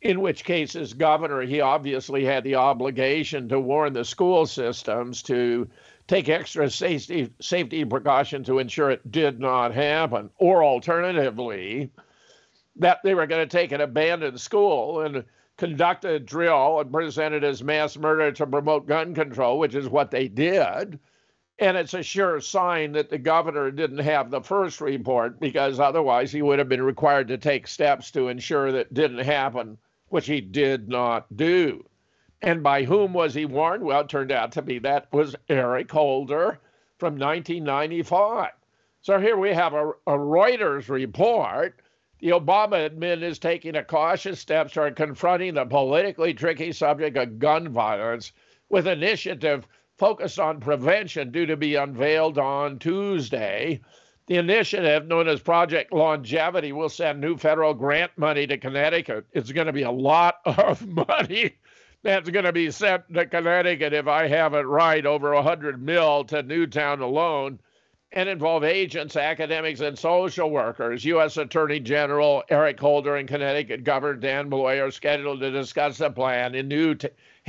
C: in which case, as governor, he obviously had the obligation to warn the school systems to take extra safety, safety precautions to ensure it did not happen. Or alternatively, that they were going to take an abandoned school and conduct a drill and present it as mass murder to promote gun control, which is what they did and it's a sure sign that the governor didn't have the first report because otherwise he would have been required to take steps to ensure that didn't happen, which he did not do. And by whom was he warned? Well, it turned out to be that was Eric Holder from 1995. So here we have a, a Reuters report. The Obama admin is taking a cautious step toward confronting the politically tricky subject of gun violence with initiative focused on prevention due to be unveiled on Tuesday. The initiative, known as Project Longevity, will send new federal grant money to Connecticut. It's going to be a lot of money that's going to be sent to Connecticut, if I have it right, over 100 mil to Newtown alone. and involve agents, academics, and social workers. U.S. Attorney General Eric Holder and Connecticut Governor Dan Malloy are scheduled to discuss the plan in New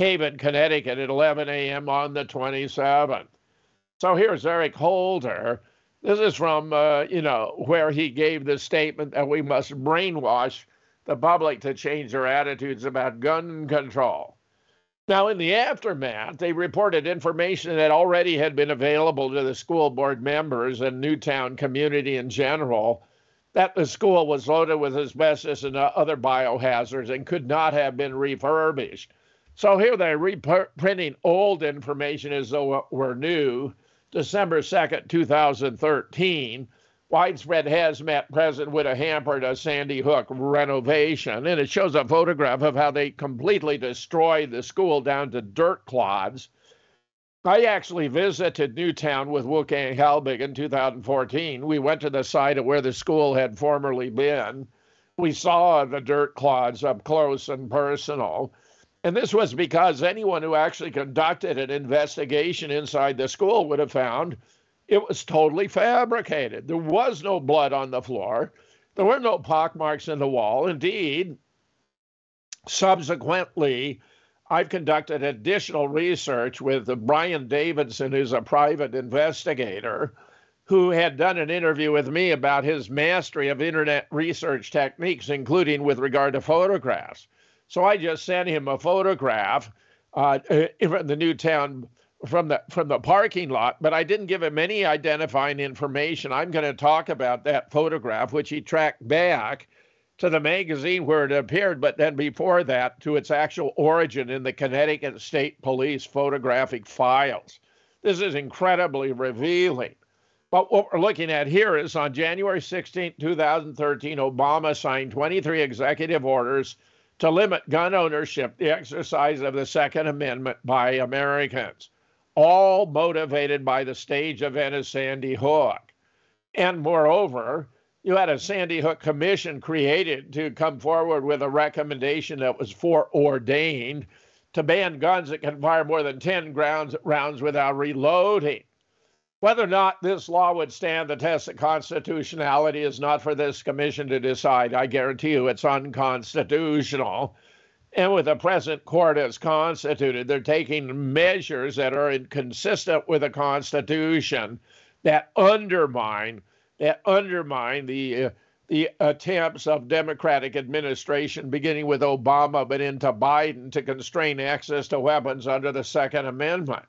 C: Haven, Connecticut at 11 a.m. on the 27th. So here's Eric Holder. This is from, uh, you know, where he gave the statement that we must brainwash the public to change their attitudes about gun control. Now, in the aftermath, they reported information that already had been available to the school board members and Newtown community in general that the school was loaded with asbestos and other biohazards and could not have been refurbished. So here they're reprinting old information as though it were new. December 2nd, 2013, widespread hazmat present would have hampered a Sandy Hook renovation. And it shows a photograph of how they completely destroyed the school down to dirt clods. I actually visited Newtown with Wolfgang Halbig in 2014. We went to the site of where the school had formerly been. We saw the dirt clods up close and personal. And this was because anyone who actually conducted an investigation inside the school would have found it was totally fabricated. There was no blood on the floor. There were no pockmarks in the wall. Indeed, subsequently, I've conducted additional research with Brian Davidson, who's a private investigator, who had done an interview with me about his mastery of internet research techniques, including with regard to photographs. So I just sent him a photograph uh, from the Newtown from the from the parking lot, but I didn't give him any identifying information. I'm going to talk about that photograph, which he tracked back to the magazine where it appeared, but then before that to its actual origin in the Connecticut State Police photographic files. This is incredibly revealing. But what we're looking at here is on January 16, 2013, Obama signed 23 executive orders to limit gun ownership, the exercise of the Second Amendment by Americans all motivated by the stage event of Sandy Hook. And moreover, you had a Sandy Hook commission created to come forward with a recommendation that was foreordained to ban guns that can fire more than 10 grounds, rounds without reloading. Whether or not this law would stand the test of constitutionality is not for this commission to decide. I guarantee you it's unconstitutional. And with the present court as constituted, they're taking measures that are inconsistent with the Constitution that undermine that undermine the uh, the attempts of Democratic administration, beginning with Obama but into Biden, to constrain access to weapons under the Second Amendment.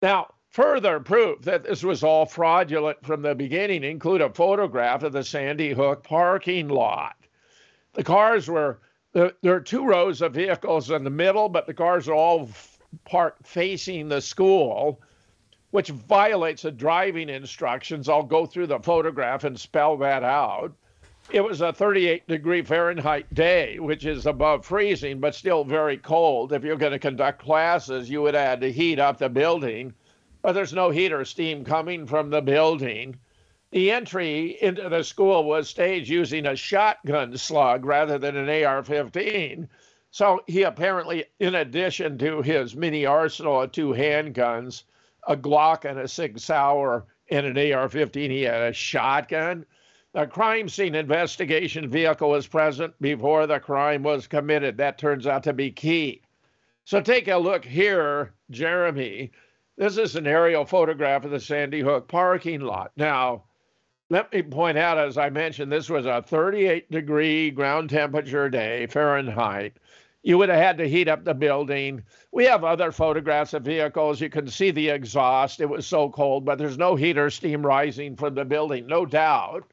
C: Now, further proof that this was all fraudulent from the beginning include a photograph of the Sandy Hook parking lot. The cars were there, are two rows of vehicles in the middle, but the cars are all parked facing the school, which violates the driving instructions. I'll go through the photograph and spell that out. It was a 38 degree Fahrenheit day, which is above freezing, but still very cold. If you're going to conduct classes, you would have to heat up the building, but there's no heat or steam coming from the building. The entry into the school was staged using a shotgun slug rather than an AR 15. So he apparently, in addition to his mini arsenal of two handguns, a Glock and a Sig Sauer and an AR 15, he had a shotgun. A crime scene investigation vehicle was present before the crime was committed. That turns out to be key. So take a look here, Jeremy. This is an aerial photograph of the Sandy Hook parking lot. Now, let me point out, as I mentioned, this was a 38 degree ground temperature day, Fahrenheit. You would have had to heat up the building. We have other photographs of vehicles. You can see the exhaust. It was so cold, but there's no heat or steam rising from the building, no doubt,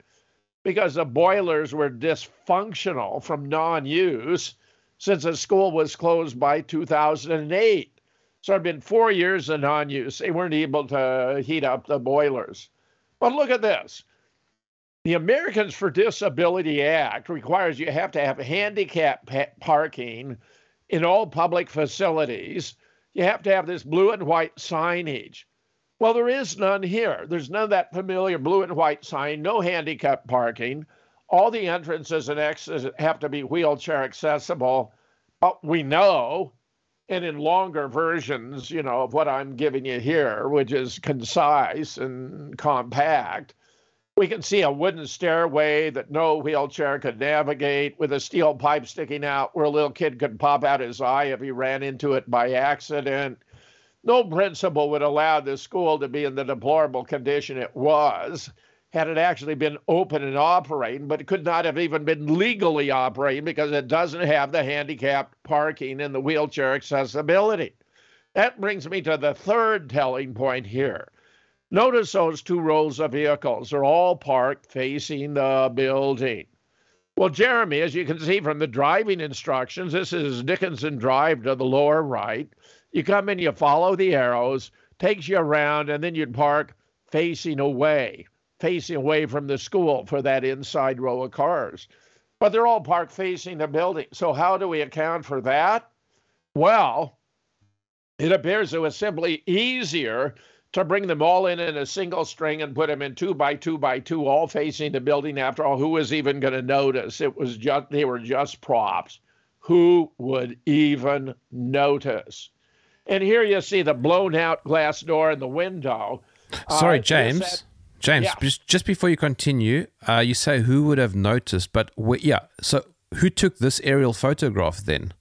C: because the boilers were dysfunctional from non use since the school was closed by 2008. So it's been four years of non use. They weren't able to heat up the boilers. But look at this the Americans for Disability Act requires you have to have handicap parking in all public facilities. You have to have this blue and white signage. Well, there is none here. There's none of that familiar blue and white sign, no handicap parking. All the entrances and exits have to be wheelchair accessible. But we know and in longer versions, you know, of what I'm giving you here, which is concise and compact, we can see a wooden stairway that no wheelchair could navigate with a steel pipe sticking out where a little kid could pop out his eye if he ran into it by accident. No principal would allow the school to be in the deplorable condition it was had it actually been open and operating, but it could not have even been legally operating because it doesn't have the handicapped parking and the wheelchair accessibility. That brings me to the third telling point here. Notice those two rows of vehicles are all parked facing the building. Well, Jeremy, as you can see from the driving instructions, this is Dickinson Drive to the lower right. You come in, you follow the arrows, takes you around, and then you'd park facing away facing away from the school for that inside row of cars. But they're all parked facing the building. So, how do we account for that? Well, it appears it was simply easier to bring them all in in a single string and put them in two by two by two, all facing the building. After all, who was even going to notice? It was just they were just props. Who would even notice? And here you see the blown out glass door in the window.
B: Sorry, uh, James. James, yeah. just, just before you continue, uh, you say who would have noticed, but we, yeah, so who took this aerial photograph then?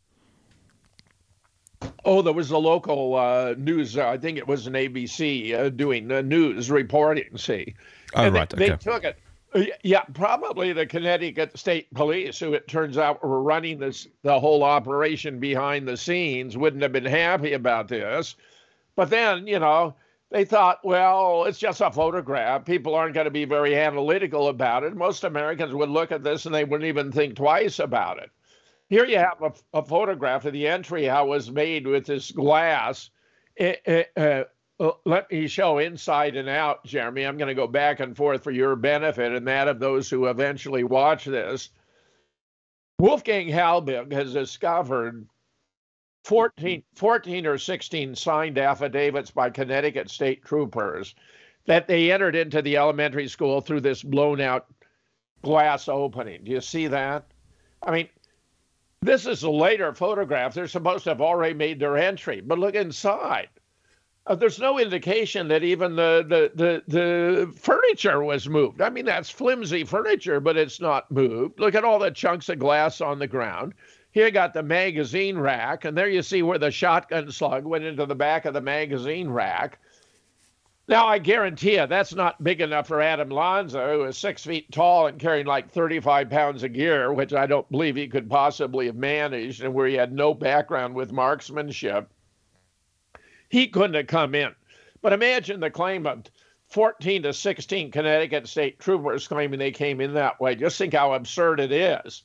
C: Oh, there was a local uh, news. Uh, I think it was an ABC uh, doing the news reporting. See,
B: oh
C: and
B: right,
C: they,
B: okay.
C: they took it. Uh, yeah, probably the Connecticut State Police, who it turns out were running this the whole operation behind the scenes, wouldn't have been happy about this. But then, you know, they thought, well, it's just a photograph. People aren't going to be very analytical about it. Most Americans would look at this and they wouldn't even think twice about it. Here you have a, a photograph of the entry, how it was made with this glass. It, it, uh, uh, let me show inside and out, Jeremy. I'm going to go back and forth for your benefit and that of those who eventually watch this. Wolfgang Halbig has discovered 14, 14 or 16 signed affidavits by Connecticut state troopers that they entered into the elementary school through this blown out glass opening. Do you see that? I mean, this is a later photograph. They're supposed to have already made their entry, but look inside. Uh, there's no indication that even the, the, the, the furniture was moved. I mean, that's flimsy furniture, but it's not moved. Look at all the chunks of glass on the ground. Here got the magazine rack, and there you see where the shotgun slug went into the back of the magazine rack. Now, I guarantee you that's not big enough for Adam Lanza, who is six feet tall and carrying like 35 pounds of gear, which I don't believe he could possibly have managed, and where he had no background with marksmanship. He couldn't have come in. But imagine the claim of 14 to 16 Connecticut state troopers claiming they came in that way. Just think how absurd it is.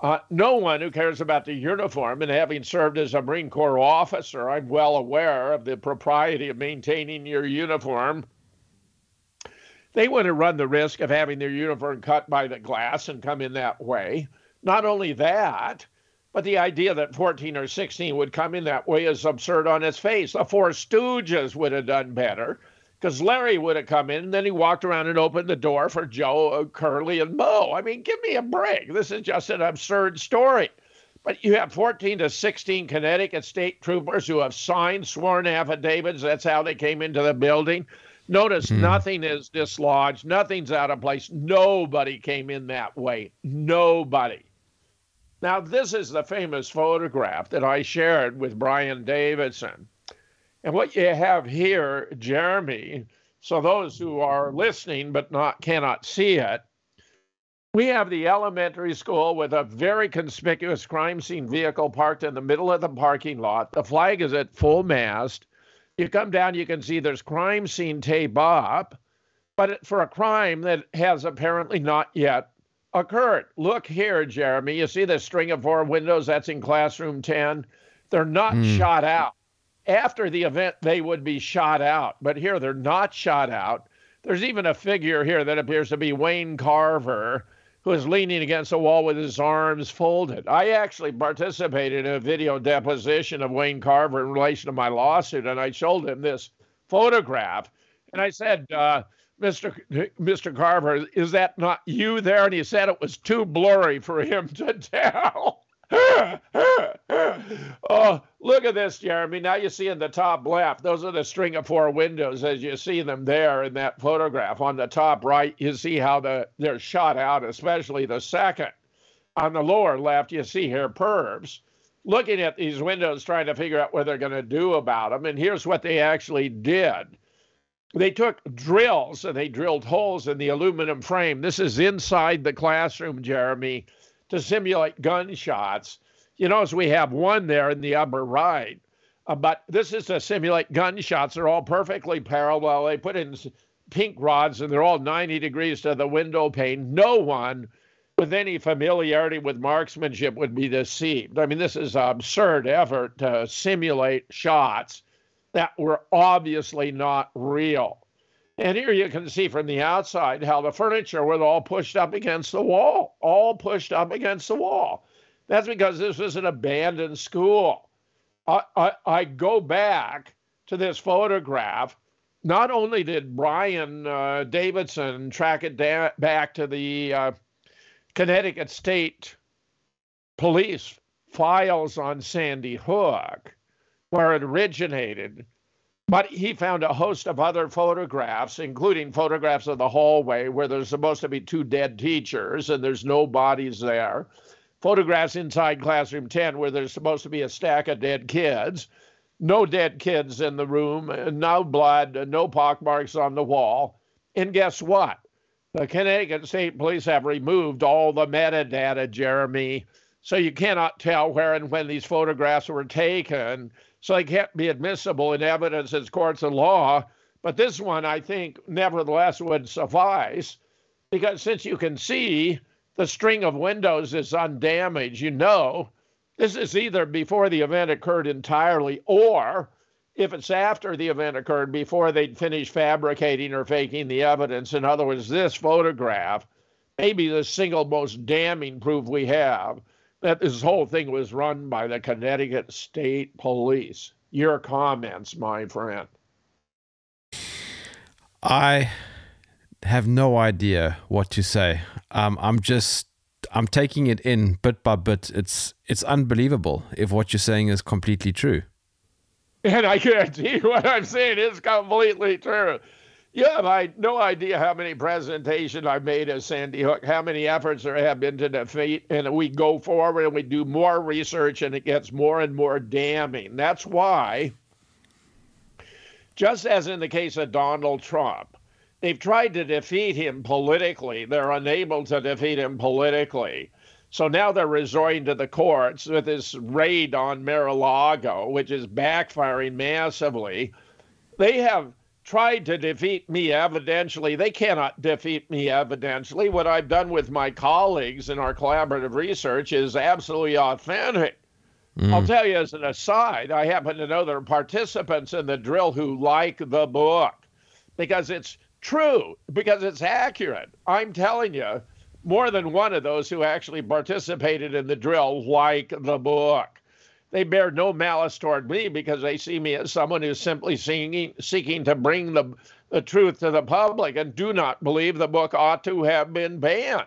C: Uh, no one who cares about the uniform, and having served as a Marine Corps officer, I'm well aware of the propriety of maintaining your uniform. They want to run the risk of having their uniform cut by the glass and come in that way. Not only that, but the idea that 14 or 16 would come in that way is absurd on its face. The Four Stooges would have done better because Larry would have come in and then he walked around and opened the door for Joe, uh, Curly, and Moe. I mean, give me a break. This is just an absurd story. But you have 14 to 16 Connecticut state troopers who have signed sworn affidavits. That's how they came into the building. Notice mm. nothing is dislodged, nothing's out of place. Nobody came in that way. Nobody. Now, this is the famous photograph that I shared with Brian Davidson. And what you have here, Jeremy, so those who are listening but not cannot see it, we have the elementary school with a very conspicuous crime scene vehicle parked in the middle of the parking lot. The flag is at full mast. You come down, you can see there's crime scene tape up, but for a crime that has apparently not yet occurred. Look here, Jeremy. You see the string of four windows? That's in classroom 10. They're not mm. shot out after the event, they would be shot out. But here, they're not shot out. There's even a figure here that appears to be Wayne Carver, who is leaning against a wall with his arms folded. I actually participated in a video deposition of Wayne Carver in relation to my lawsuit, and I showed him this photograph. And I said, uh, Mr. Mr. Carver, is that not you there? And he said it was too blurry for him to tell. oh, look at this, Jeremy. Now you see in the top left, those are the string of four windows as you see them there in that photograph. On the top right, you see how the they're shot out, especially the second. On the lower left, you see here pervs looking at these windows trying to figure out what they're going to do about them. And here's what they actually did. They took drills and they drilled holes in the aluminum frame. This is inside the classroom, Jeremy, to simulate gunshots you notice we have one there in the upper right. Uh, but this is to simulate gunshots. They're all perfectly parallel. They put in pink rods and they're all 90 degrees to the window pane. No one with any familiarity with marksmanship would be deceived. I mean, this is an absurd effort to simulate shots that were obviously not real. And here you can see from the outside how the furniture was all pushed up against the wall, all pushed up against the wall. That's because this was an abandoned school. I, I, I go back to this photograph. Not only did Brian uh, Davidson track it da- back to the uh, Connecticut State Police files on Sandy Hook, where it originated, but he found a host of other photographs, including photographs of the hallway where there's supposed to be two dead teachers and there's no bodies there photographs inside classroom 10 where there's supposed to be a stack of dead kids. No dead kids in the room, no blood, no pockmarks on the wall. And guess what? The Connecticut State Police have removed all the metadata, Jeremy. So you cannot tell where and when these photographs were taken. So they can't be admissible in evidence as courts of law. But this one, I think, nevertheless would suffice because since you can see the string of windows is undamaged, you know this is either before the event occurred entirely or if it's after the event occurred before they'd finished fabricating or faking the evidence. In other words, this photograph may be the single most damning proof we have that this whole thing was run by the Connecticut State Police. Your comments, my friend.
B: I have no idea what to say. Um, I'm just I'm taking it in bit by bit. It's it's unbelievable if what you're saying is completely true.
C: And I guarantee what I'm saying is completely true. Have I, no idea how many presentations I've made of Sandy Hook, how many efforts there have been to defeat, and we go forward and we do more research and it gets more and more damning. That's why, just as in the case of Donald Trump, they've tried to defeat him politically. They're unable to defeat him politically. So now they're resorting to the courts with this raid on Mar-a-Lago, which is backfiring massively. They have tried to defeat me evidentially. They cannot defeat me evidentially. What I've done with my colleagues in our collaborative research is absolutely authentic. Mm. I'll tell you as an aside, I happen to know there are participants in the drill who like the book because it's true because it's accurate. I'm telling you, more than one of those who actually participated in the drill like the book. They bear no malice toward me because they see me as someone who's simply seeking, seeking to bring the, the truth to the public and do not believe the book ought to have been banned.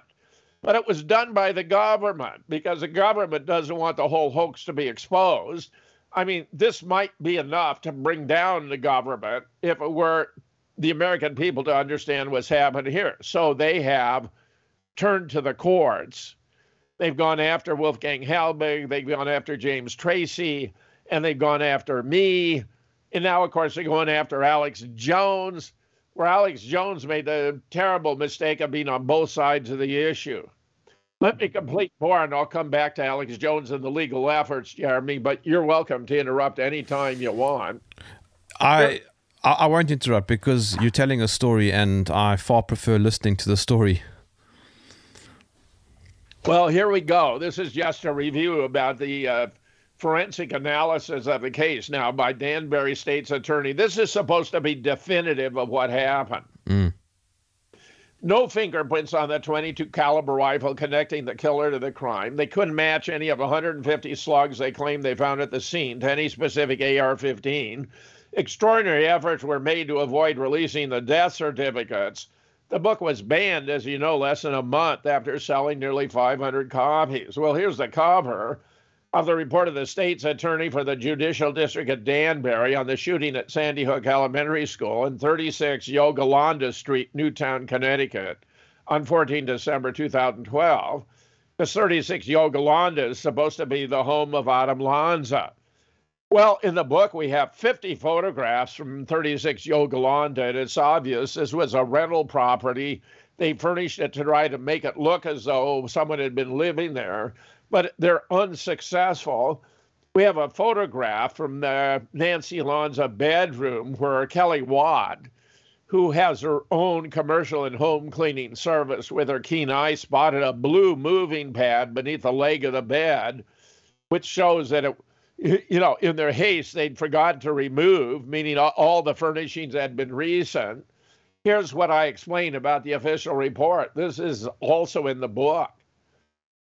C: But it was done by the government because the government doesn't want the whole hoax to be exposed. I mean, this might be enough to bring down the government if it were the American people to understand what's happened here. So they have turned to the courts. They've gone after Wolfgang Halbig, they've gone after James Tracy, and they've gone after me. And now, of course, they're going after Alex Jones, where Alex Jones made the terrible mistake of being on both sides of the issue. Let me complete more, and I'll come back to Alex Jones and the legal efforts, Jeremy. But you're welcome to interrupt anytime you want.
B: I I, I won't interrupt because you're telling a story, and I far prefer listening to the story.
C: Well, here we go. This is just a review about the uh, forensic analysis of the case now by Danbury State's attorney. This is supposed to be definitive of what happened. Mm. No fingerprints on the 22 caliber rifle connecting the killer to the crime. They couldn't match any of 150 slugs they claimed they found at the scene to any specific AR-15 extraordinary efforts were made to avoid releasing the death certificates. The book was banned, as you know, less than a month after selling nearly 500 copies. Well, here's the cover. of the report of the state's attorney for the Judicial District of Danbury on the shooting at Sandy Hook Elementary School and 36 Yogananda Street, Newtown, Connecticut, on 14 December 2012. The 36 Yogananda is supposed to be the home of Adam Lanza. Well, in the book, we have 50 photographs from 36 Yogananda, and it's obvious this was a rental property. They furnished it to try to make it look as though someone had been living there but they're unsuccessful. We have a photograph from the Nancy Lanza bedroom where Kelly Watt, who has her own commercial and home cleaning service with her keen eye, spotted a blue moving pad beneath the leg of the bed, which shows that it you know, in their haste, they'd forgotten to remove, meaning all the furnishings had been recent. Here's what I explain about the official report. This is also in the book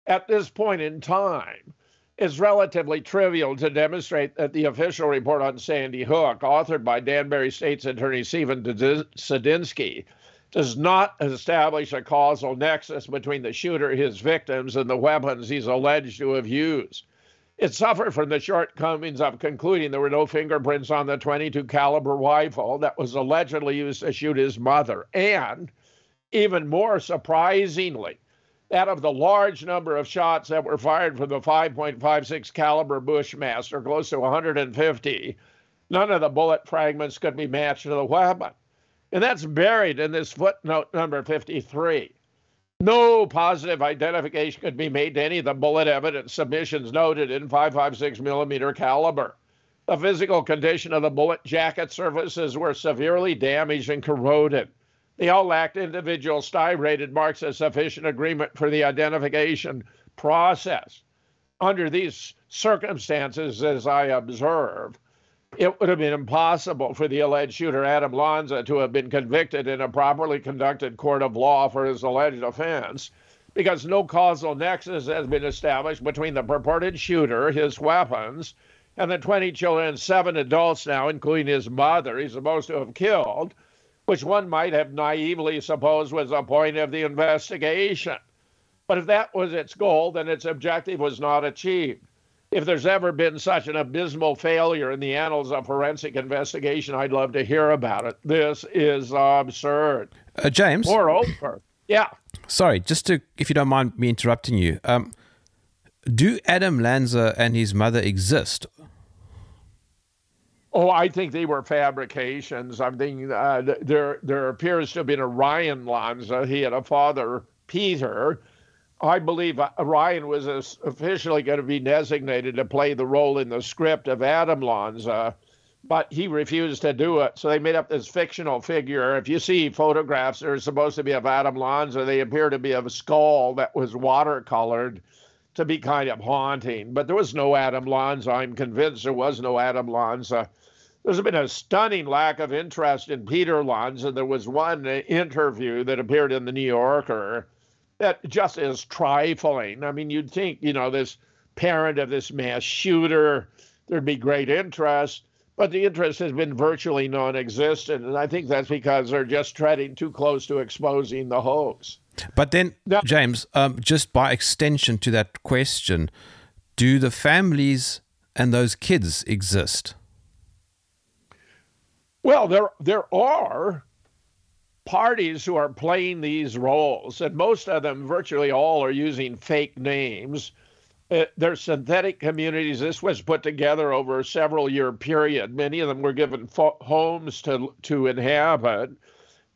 C: at this point in time, it's relatively trivial to demonstrate that the official report on Sandy Hook, authored by Danbury State's Attorney Stephen Sedensky, does not establish a causal nexus between the shooter, his victims, and the weapons he's alleged to have used. It suffered from the shortcomings of concluding there were no fingerprints on the 22 caliber rifle that was allegedly used to shoot his mother, and even more surprisingly, that of the large number of shots that were fired from the 5.56 caliber Bushmaster, close to 150, none of the bullet fragments could be matched to the weapon. And that's buried in this footnote number 53. No positive identification could be made to any of the bullet evidence submissions noted in 5.56 millimeter caliber. The physical condition of the bullet jacket surfaces were severely damaged and corroded. They all lacked individual striated marks of sufficient agreement for the identification process. Under these circumstances, as I observe, it would have been impossible for the alleged shooter Adam Lanza to have been convicted in a properly conducted court of law for his alleged offense because no causal nexus has been established between the purported shooter, his weapons, and the 20 children seven adults now, including his mother, he's supposed to have killed which one might have naively supposed was the point of the investigation. But if that was its goal, then its objective was not achieved. If there's ever been such an abysmal failure in the annals of forensic investigation, I'd love to hear about it. This is absurd.
B: Uh, James?
C: Moreover, yeah.
B: Sorry, just to, if you don't mind me interrupting you, um, do Adam Lanza and his mother exist?
C: Oh, I think they were fabrications. I'm thinking uh, there there appears to have been a Ryan Lanza. He had a father, Peter. I believe uh, Ryan was officially going to be designated to play the role in the script of Adam Lanza, but he refused to do it. So they made up this fictional figure. If you see photographs, they're supposed to be of Adam Lanza. They appear to be of a skull that was watercolored to be kind of haunting. But there was no Adam Lanza. I'm convinced there was no Adam Lanza there's been a stunning lack of interest in Peter Lanza. There was one interview that appeared in the New Yorker that just is trifling. I mean, you'd think, you know, this parent of this mass shooter, there'd be great interest, but the interest has been virtually non existent. And I think that's because they're just treading too close to exposing the hoax.
B: But then, now, James, um, just by extension to that question, do the families and those kids exist?
C: Well, there there are parties who are playing these roles, and most of them, virtually all, are using fake names. Uh, they're synthetic communities. This was put together over a several year period. Many of them were given fo- homes to to inhabit,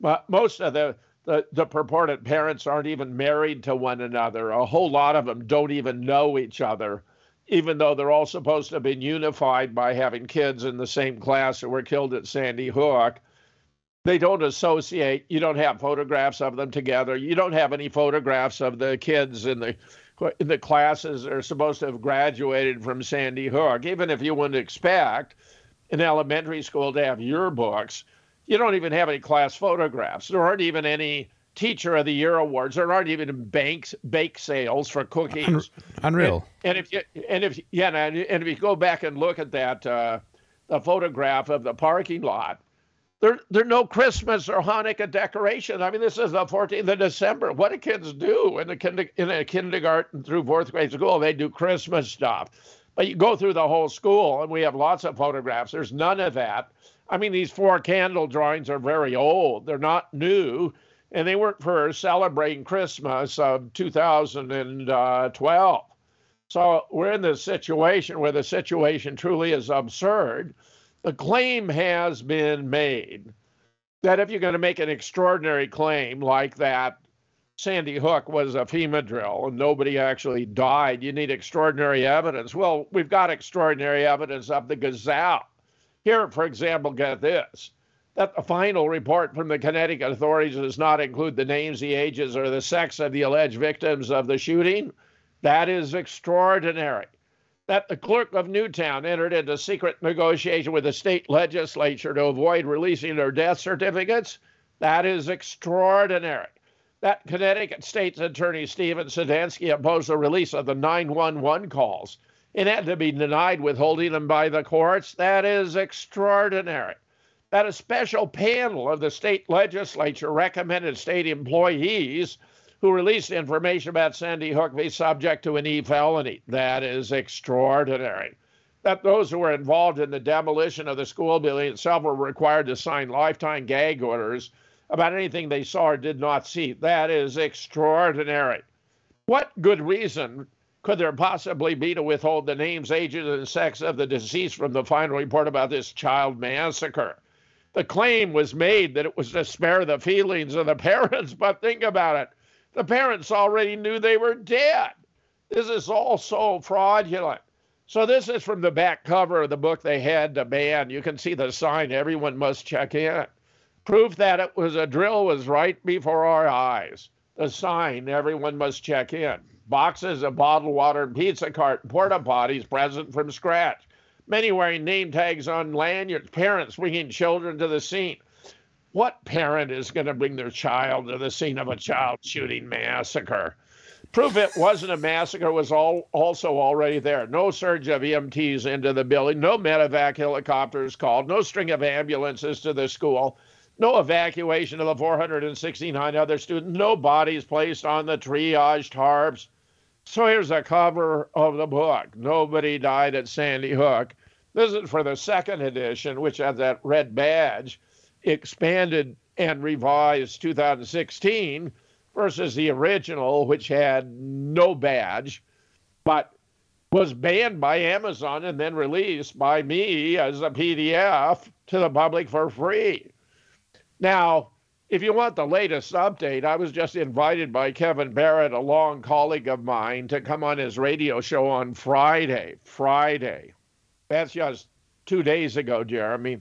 C: but most of the, the the purported parents aren't even married to one another. A whole lot of them don't even know each other even though they're all supposed to have been unified by having kids in the same class that were killed at Sandy Hook, they don't associate. You don't have photographs of them together. You don't have any photographs of the kids in the in the classes that are supposed to have graduated from Sandy Hook. Even if you wouldn't expect an elementary school to have yearbooks, you don't even have any class photographs. There aren't even any Teacher of the Year awards. There aren't even banks bake sales for cookies.
B: Unreal.
C: And, and if you and if yeah, and if you go back and look at that uh, the photograph of the parking lot, There, there are no Christmas or Hanukkah decorations. I mean, this is the 14th of December. What do kids do in, the in a kindergarten through fourth grade school? They do Christmas stuff. But you go through the whole school, and we have lots of photographs. There's none of that. I mean, these four candle drawings are very old. They're not new, and they weren't for celebrating Christmas of 2012. Uh, so we're in this situation where the situation truly is absurd the claim has been made that if you're going to make an extraordinary claim like that Sandy Hook was a FEMA drill and nobody actually died, you need extraordinary evidence. Well, we've got extraordinary evidence of the Gazelle. Here, for example, get this that the final report from the Connecticut authorities does not include the names, the ages, or the sex of the alleged victims of the shooting. That is extraordinary that the clerk of Newtown entered into secret negotiation with the state legislature to avoid releasing their death certificates, that is extraordinary. That Connecticut State's Attorney Stephen Sedensky opposed the release of the 911 calls and had to be denied withholding them by the courts, that is extraordinary. That a special panel of the state legislature recommended state employees who released information about Sandy Hook be subject to an E felony. That is extraordinary. That those who were involved in the demolition of the school building itself were required to sign lifetime gag orders about anything they saw or did not see. That is extraordinary. What good reason could there possibly be to withhold the names, ages, and sex of the deceased from the final report about this child massacre? The claim was made that it was to spare the feelings of the parents, but think about it. The parents already knew they were dead. This is all so fraudulent. So this is from the back cover of the book they had to ban. You can see the sign, everyone must check in. Proof that it was a drill was right before our eyes. The sign, everyone must check in. Boxes of bottled water and pizza cart porta potties present from scratch. Many wearing name tags on lanyards, parents bringing children to the scene. What parent is going to bring their child to the scene of a child shooting massacre? Proof it wasn't a massacre was all, also already there. No surge of EMTs into the building, no medevac helicopters called, no string of ambulances to the school, no evacuation of the 469 other students, no bodies placed on the triage tarps. So here's a cover of the book. Nobody died at Sandy Hook. This is for the second edition, which has that red badge expanded and revised 2016 versus the original, which had no badge, but was banned by Amazon and then released by me as a PDF to the public for free. Now, if you want the latest update, I was just invited by Kevin Barrett, a long colleague of mine, to come on his radio show on Friday. Friday. That's just two days ago, Jeremy.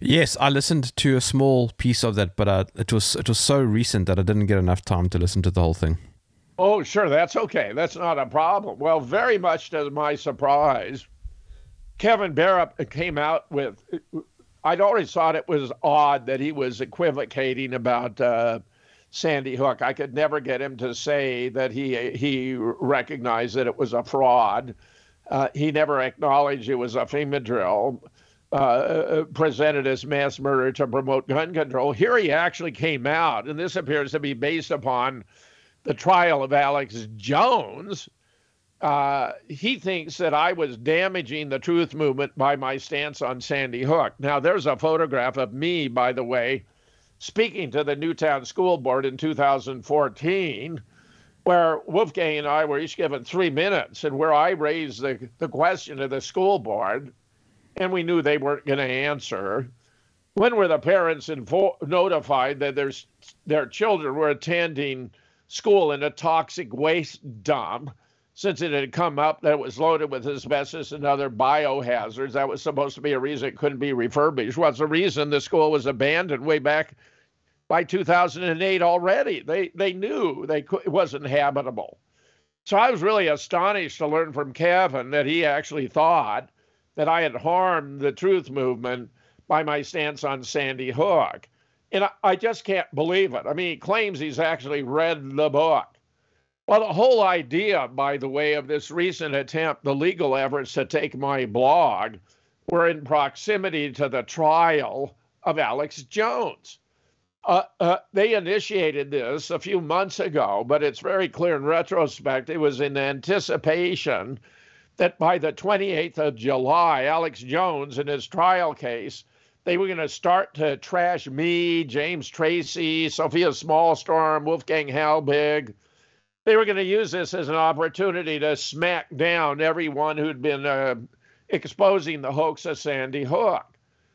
B: Yes, I listened to a small piece of that, but uh, it was it was so recent that I didn't get enough time to listen to the whole thing.
C: Oh, sure, that's okay. That's not a problem. Well, very much to my surprise, Kevin Barrett came out with. I'd always thought it was odd that he was equivocating about uh, Sandy Hook. I could never get him to say that he he recognized that it was a fraud. Uh, he never acknowledged it was a FEMA drill. Uh, uh, presented as mass murder to promote gun control. Here he actually came out, and this appears to be based upon the trial of Alex Jones. Uh, he thinks that I was damaging the truth movement by my stance on Sandy Hook. Now, there's a photograph of me, by the way, speaking to the Newtown School Board in 2014, where Wolfgang and I were each given three minutes, and where I raised the, the question to the school board and we knew they weren't going to answer. When were the parents info- notified that their, their children were attending school in a toxic waste dump? Since it had come up that it was loaded with asbestos and other biohazards, that was supposed to be a reason it couldn't be refurbished. Was the reason the school was abandoned way back by 2008 already? They they knew they could, it wasn't habitable. So I was really astonished to learn from Kevin that he actually thought that I had harmed the truth movement by my stance on Sandy Hook. And I, just can't believe it. I mean, he claims he's actually read the book. Well, the whole idea, by the way, of this recent attempt, the legal efforts to take my blog, were in proximity to the trial of Alex Jones. Uh, uh, they initiated this a few months ago, but it's very clear in retrospect it was in anticipation that by the 28th of July, Alex Jones, in his trial case, they were going to start to trash me, James Tracy, Sofia Smallstorm, Wolfgang Halbig. They were going to use this as an opportunity to smack down everyone who'd been uh, exposing the hoax of Sandy Hook.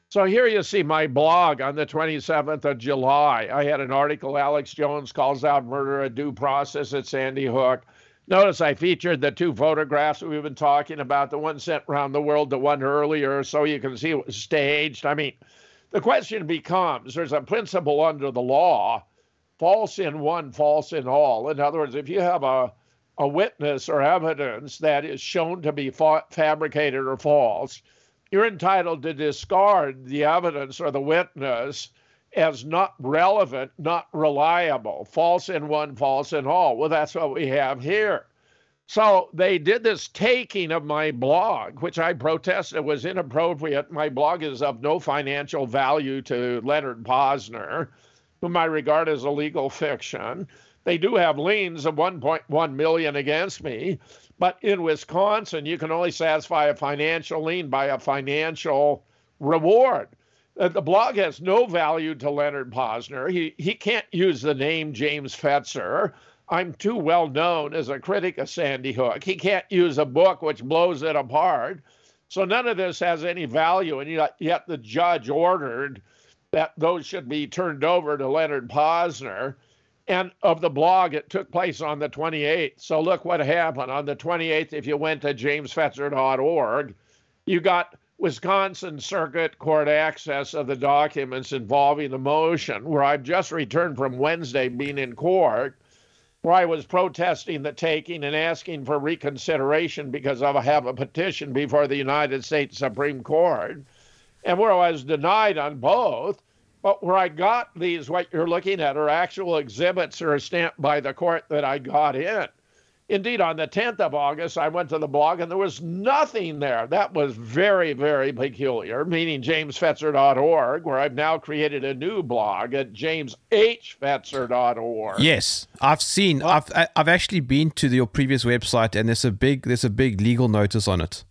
C: So here you see my blog on the 27th of July. I had an article, Alex Jones calls out murder a due process at Sandy Hook. Notice I featured the two photographs we've been talking about, the one sent around the world, the one earlier, so you can see it was staged. I mean, the question becomes there's a principle under the law false in one, false in all. In other words, if you have a, a witness or evidence that is shown to be fa- fabricated or false, you're entitled to discard the evidence or the witness as not relevant, not reliable, false in one, false in all. Well, that's what we have here. So they did this taking of my blog, which I protested was inappropriate. My blog is of no financial value to Leonard Pozner, whom I regard as a legal fiction. They do have liens of 1.1 million against me, but in Wisconsin, you can only satisfy a financial lien by a financial reward. Uh, the blog has no value to Leonard Pozner. He, he can't use the name James Fetzer. I'm too well known as a critic of Sandy Hook. He can't use a book which blows it apart. So none of this has any value. And yet, yet the judge ordered that those should be turned over to Leonard Pozner and of the blog, it took place on the 28th. So look what happened on the 28th. If you went to jamesfetzer.org, you got Wisconsin Circuit Court access of the documents involving the motion, where I've just returned from Wednesday being in court, where I was protesting the taking and asking for reconsideration because I have a petition before the United States Supreme Court, and where I was denied on both. But where I got these, what you're looking at, are actual exhibits that are stamped by the court that I got in. Indeed, on the 10th of August, I went to the blog and there was nothing there. That was very, very peculiar, meaning jamesfetzer.org, where I've now created a new blog at jameshfetzer.org.
B: Yes, I've seen. Well, I've I've actually been to your previous website, and there's a big there's a big legal notice on it.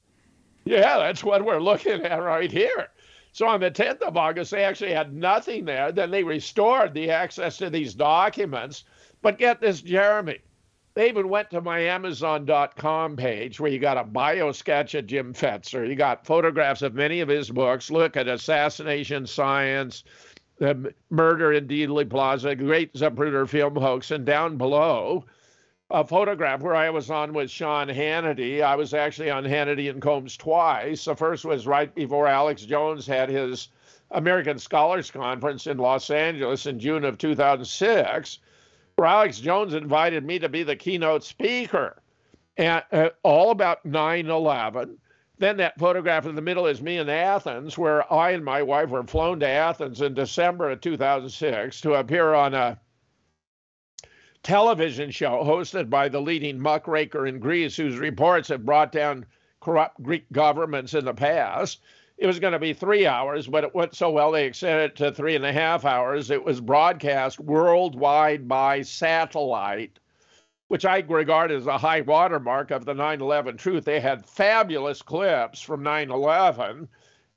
C: Yeah, that's what we're looking at right here. So on the 10th of August, they actually had nothing there. Then they restored the access to these documents. But get this, Jeremy. They even went to my Amazon.com page where you got a bio sketch of Jim Fetzer. You got photographs of many of his books. Look at Assassination Science, The Murder in Dealey Plaza, Great Zapruder Film Hoax. And down below, a photograph where I was on with Sean Hannity. I was actually on Hannity and Colmes twice. The first was right before Alex Jones had his American Scholars Conference in Los Angeles in June of 2006, where Alex Jones invited me to be the keynote speaker, and uh, all about 9/11. Then that photograph in the middle is me in Athens, where I and my wife were flown to Athens in December of 2006 to appear on a television show hosted by the leading muckraker in Greece, whose reports have brought down corrupt Greek governments in the past. It was going to be three hours, but it went so well they extended it to three and a half hours. It was broadcast worldwide by satellite, which I regard as a high watermark of the 9 11 truth. They had fabulous clips from 9 11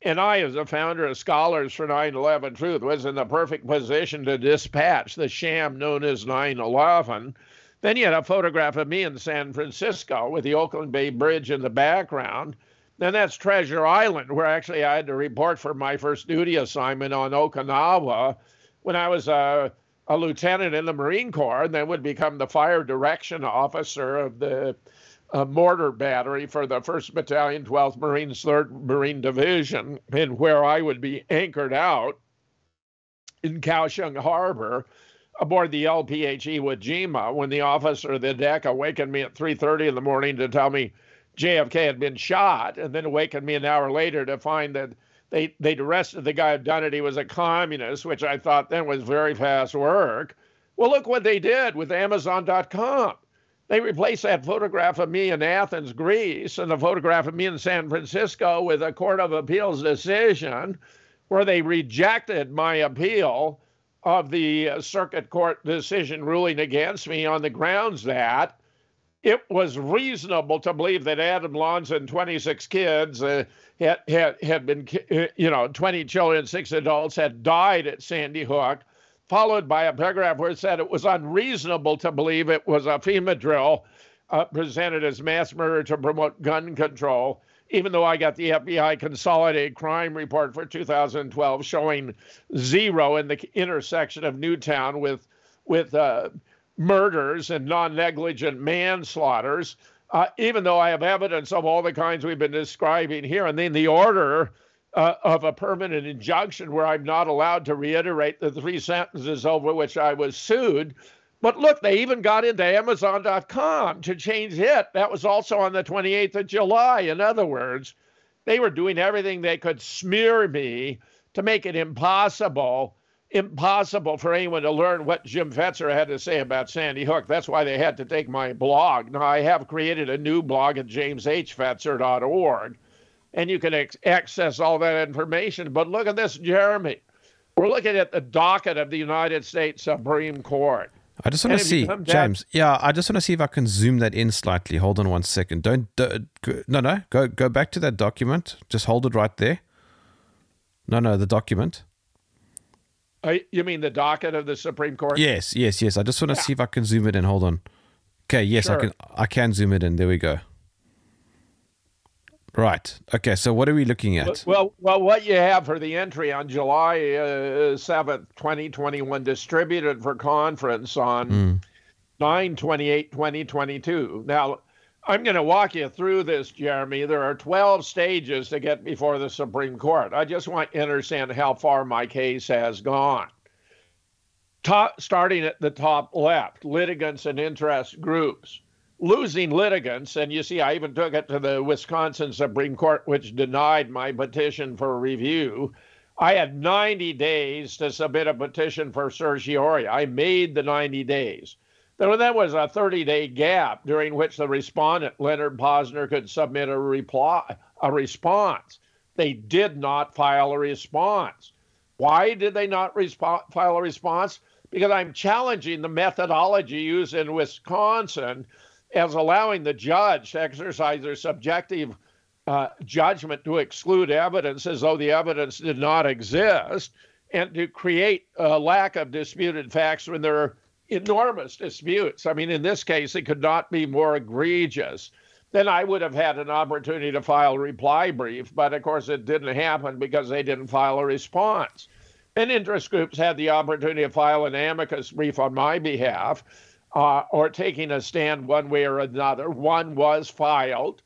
C: and I, as a founder of Scholars for 9 11 Truth, was in the perfect position to dispatch the sham known as 9 11. Then you had a photograph of me in San Francisco with the Oakland Bay Bridge in the background. Then that's Treasure Island, where actually I had to report for my first duty assignment on Okinawa when I was a, a lieutenant in the Marine Corps and then would become the fire direction officer of the a mortar battery for the 1st Battalion, 12th Marines, 3rd Marine Division, and where I would be anchored out in Kaohsiung Harbor aboard the LPH Iwo Jima when the officer of the deck awakened me at 3.30 in the morning to tell me JFK had been shot, and then awakened me an hour later to find that they, they'd arrested the guy who'd done it. He was a communist, which I thought then was very fast work. Well, look what they did with Amazon.com. They replaced that photograph of me in Athens, Greece, and the photograph of me in San Francisco with a Court of Appeals decision where they rejected my appeal of the uh, circuit court decision ruling against me on the grounds that it was reasonable to believe that Adam Lanza and 26 kids uh, had, had, had been, uh, you know, 20 children, six adults had died at Sandy Hook, followed by a paragraph where it said it was unreasonable to believe it was a FEMA drill uh, presented as mass murder to promote gun control, even though I got the FBI Consolidated Crime Report for 2012 showing zero in the intersection of Newtown with, with, uh, murders and non negligent manslaughters, uh, even though I have evidence of all the kinds we've been describing here. And then the order uh, of a permanent injunction where I'm not allowed to reiterate the three sentences over which I was sued. But look, they even got into Amazon.com to change it. That was also on the 28th of July. In other words, they were doing everything they could smear me to make it impossible impossible for anyone to learn what Jim Fetzer had to say about Sandy Hook. That's why they had to take my blog. Now, I have created a new blog at jameshfetzer.org, and you can ex- access all that information. But look at this, Jeremy. We're looking at the docket of the United States Supreme Court.
B: I just want to see, James. Yeah, I just want to see if I can zoom that in slightly. Hold on one second. Don't, don't no, no. Go, go back to that document. Just hold it right there. No, no, the document.
C: You mean the docket of the Supreme Court?
B: Yes, yes, yes. I just want to yeah. see if I can zoom it in. Hold on. Okay, yes, sure. I can. I can zoom it in. There we go. Right. Okay. So what are we looking at?
C: Well, well, what you have for the entry on July uh, seventh, twenty twenty one, distributed for conference on mm. 9 28 2022. Now, I'm going to walk you through this, Jeremy. There are 12 stages to get before the Supreme Court. I just want you to understand how far my case has gone. Top, starting at the top left, litigants and interest groups. Losing litigants, and you see, I even took it to the Wisconsin Supreme Court, which denied my petition for review. I had 90 days to submit a petition for certiorari. I made the 90 days. Then there was a 30 day gap during which the respondent, Leonard Pozner, could submit a reply, a response. They did not file a response. Why did they not resp- file a response? Because I'm challenging the methodology used in Wisconsin as allowing the judge to exercise their subjective uh, judgment to exclude evidence as though the evidence did not exist and to create a lack of disputed facts when there are enormous disputes. I mean, in this case, it could not be more egregious. Then I would have had an opportunity to file a reply brief, but of course it didn't happen because they didn't file a response. And interest groups had the opportunity to file an amicus brief on my behalf uh, or taking a stand one way or another. One was filed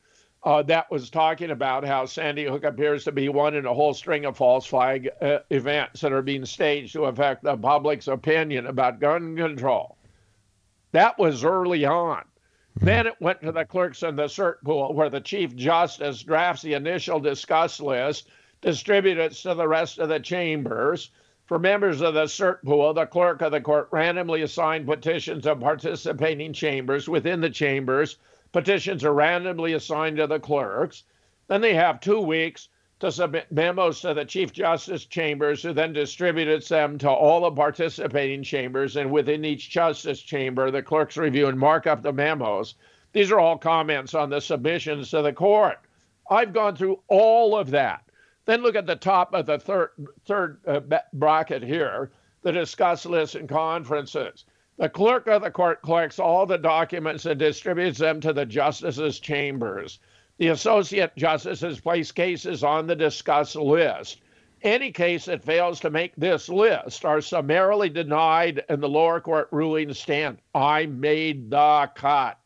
C: uh, that was talking about how Sandy Hook appears to be one in a whole string of false flag uh, events that are being staged to affect the public's opinion about gun control. That was early on. Hmm. Then it went to the clerks in the cert pool, where the Chief Justice drafts the initial discuss list, distributes it to the rest of the chambers. For members of the cert pool, the clerk of the court randomly assigned petitions of participating chambers within the chambers Petitions are randomly assigned to the clerks. Then they have two weeks to submit memos to the Chief Justice chambers, who then distributes them to all the participating chambers. And within each Justice chamber, the clerks review and mark up the memos. These are all comments on the submissions to the court. I've gone through all of that. Then look at the top of the third, third uh, bracket here the discuss lists and conferences. The clerk of the court collects all the documents and distributes them to the justices' chambers. The associate justices place cases on the discuss list. Any case that fails to make this list are summarily denied and the lower court rulings stand. I made the cut.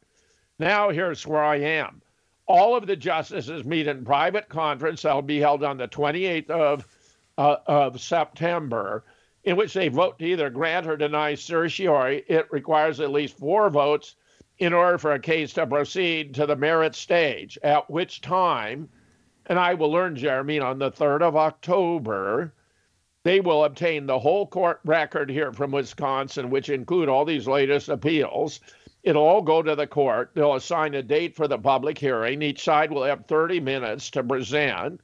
C: Now here's where I am. All of the justices meet in private conference. That'll be held on the 28th of, uh, of September in which they vote to either grant or deny certiorari. It requires at least four votes in order for a case to proceed to the merit stage, at which time, and I will learn, Jeremy, on the 3rd of October, they will obtain the whole court record here from Wisconsin, which include all these latest appeals. It'll all go to the court. They'll assign a date for the public hearing. Each side will have 30 minutes to present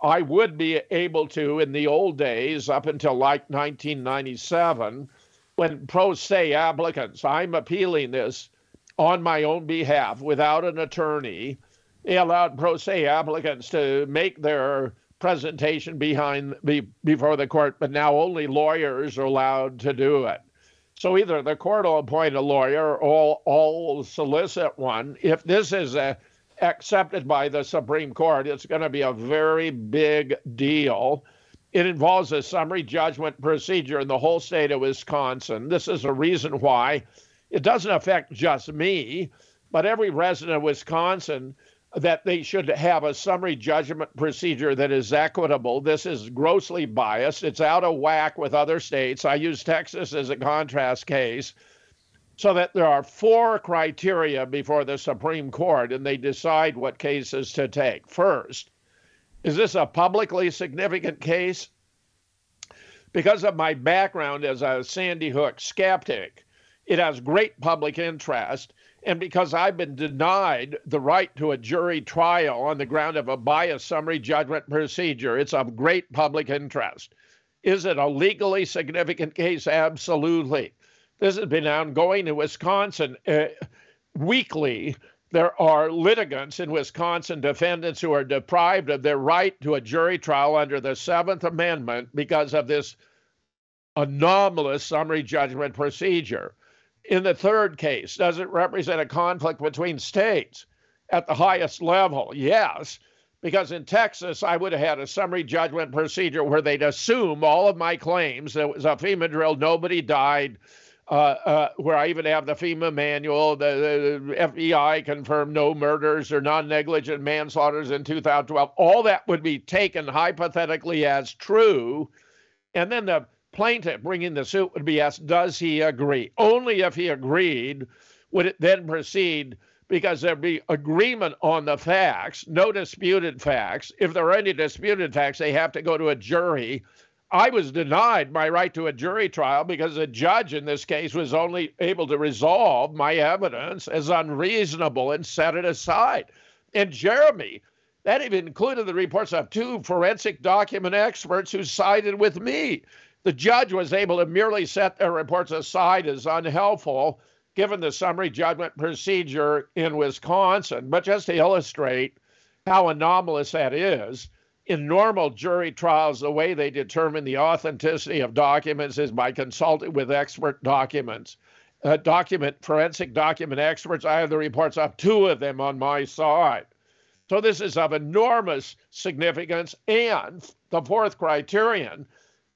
C: I would be able to, in the old days, up until like 1997, when pro se applicants, I'm appealing this on my own behalf without an attorney. They allowed pro se applicants to make their presentation behind be, before the court, but now only lawyers are allowed to do it. So either the court will appoint a lawyer or all solicit one. If this is a, accepted by the Supreme Court, it's going to be a very big deal. It involves a summary judgment procedure in the whole state of Wisconsin. This is a reason why it doesn't affect just me, but every resident of Wisconsin that they should have a summary judgment procedure that is equitable. This is grossly biased. It's out of whack with other states. I use Texas as a contrast case. So that there are four criteria before the Supreme Court and they decide what cases to take. First, is this a publicly significant case? Because of my background as a Sandy Hook skeptic, it has great public interest and because I've been denied the right to a jury trial on the ground of a biased summary judgment procedure, it's of great public interest. Is it a legally significant case? Absolutely. This has been ongoing in Wisconsin uh, weekly. There are litigants in Wisconsin, defendants who are deprived of their right to a jury trial under the Seventh Amendment because of this anomalous summary judgment procedure. In the third case, does it represent a conflict between states at the highest level? Yes, because in Texas, I would have had a summary judgment procedure where they'd assume all of my claims. There was a FEMA drill, nobody died. Uh, uh, where I even have the FEMA manual, the, the FBI confirmed no murders or non negligent manslaughters in 2012. All that would be taken hypothetically as true. And then the plaintiff bringing the suit would be asked, does he agree? Only if he agreed would it then proceed because there'd be agreement on the facts, no disputed facts. If there are any disputed facts, they have to go to a jury. I was denied my right to a jury trial because the judge in this case was only able to resolve my evidence as unreasonable and set it aside. And Jeremy, that even included the reports of two forensic document experts who sided with me. The judge was able to merely set their reports aside as unhelpful given the summary judgment procedure in Wisconsin. But just to illustrate how anomalous that is, in normal jury trials, the way they determine the authenticity of documents is by consulting with expert documents. Uh, document forensic document experts. I have the reports of two of them on my side. So this is of enormous significance. And the fourth criterion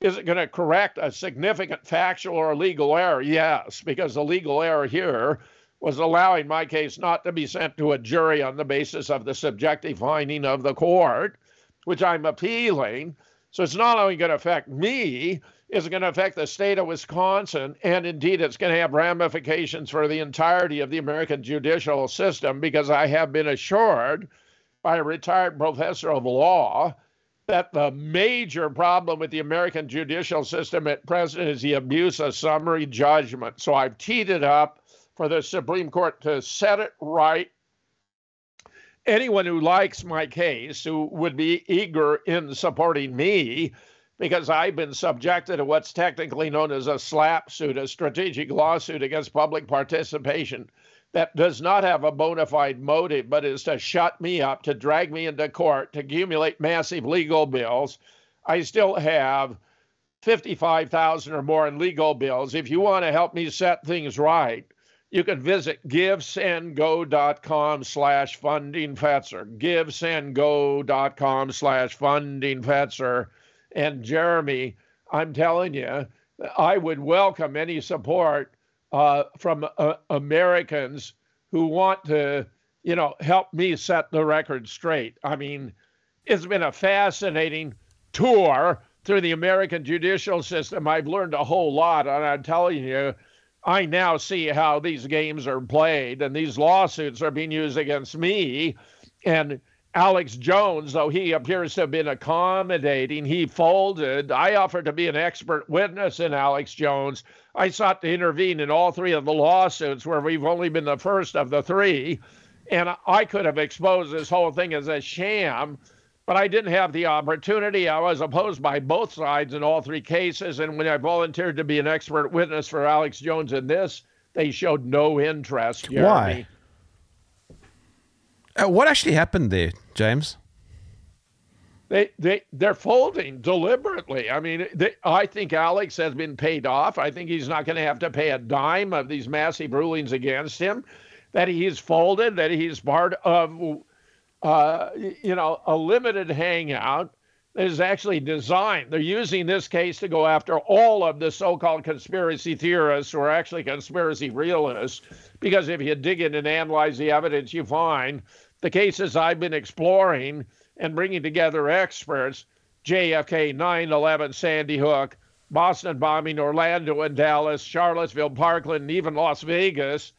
C: is it going to correct a significant factual or legal error? Yes, because the legal error here was allowing my case not to be sent to a jury on the basis of the subjective finding of the court, which I'm appealing. So it's not only going to affect me, it's going to affect the state of Wisconsin, and indeed it's going to have ramifications for the entirety of the American judicial system because I have been assured by a retired professor of law that the major problem with the American judicial system at present is the abuse of summary judgment. So I've teed it up for the Supreme Court to set it right. Anyone who likes my case, who would be eager in supporting me, because I've been subjected to what's technically known as a SLAPP suit, a strategic lawsuit against public participation that does not have a bona fide motive, but is to shut me up, to drag me into court, to accumulate massive legal bills, I still have 55,000 or more in legal bills. If you want to help me set things right, you can visit givesendgo.com slash funding Fetzer, givesendgo.com slash funding Fetzer. And Jeremy, I'm telling you, I would welcome any support uh, from uh, Americans who want to, you know, help me set the record straight. I mean, it's been a fascinating tour through the American judicial system. I've learned a whole lot, and I'm telling you, I now see how these games are played, and these lawsuits are being used against me. And Alex Jones, though he appears to have been accommodating, he folded. I offered to be an expert witness in Alex Jones. I sought to intervene in all three of the lawsuits where we've only been the first of the three. And I could have exposed this whole thing as a sham, but I didn't have the opportunity. I was opposed by both sides in all three cases. And when I volunteered to be an expert witness for Alex Jones in this, they showed no interest. Jeremy.
B: Why? Uh, what actually happened there, James?
C: They they they're folding deliberately. I mean, they, I think Alex has been paid off. I think he's not going to have to pay a dime of these massive rulings against him. That he's folded. That he's part of, uh, you know, a limited hangout is actually designed. They're using this case to go after all of the so-called conspiracy theorists who are actually conspiracy realists. Because if you dig in and analyze the evidence, you find the cases I've been exploring and bringing together experts JFK, 9 11, Sandy Hook, Boston bombing, Orlando and Dallas, Charlottesville, Parkland, and even Las Vegas.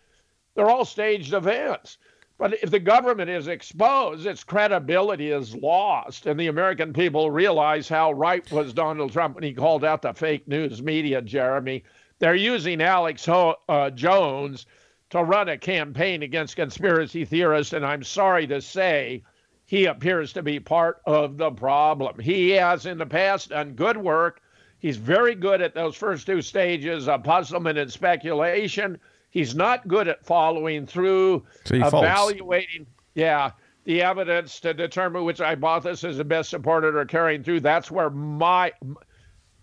C: They're all staged events. But if the government is exposed, its credibility is lost. And the American people realize how right was Donald Trump when he called out the fake news media, Jeremy. They're using Alex Ho- uh, Jones to run a campaign against conspiracy theorists. And I'm sorry to say, he appears to be part of the problem. He has in the past done good work. He's very good at those first two stages of puzzlement and speculation. He's not good at following through,
B: So
C: evaluating, yeah, the evidence to determine which hypothesis is best supported or carrying through. That's where my,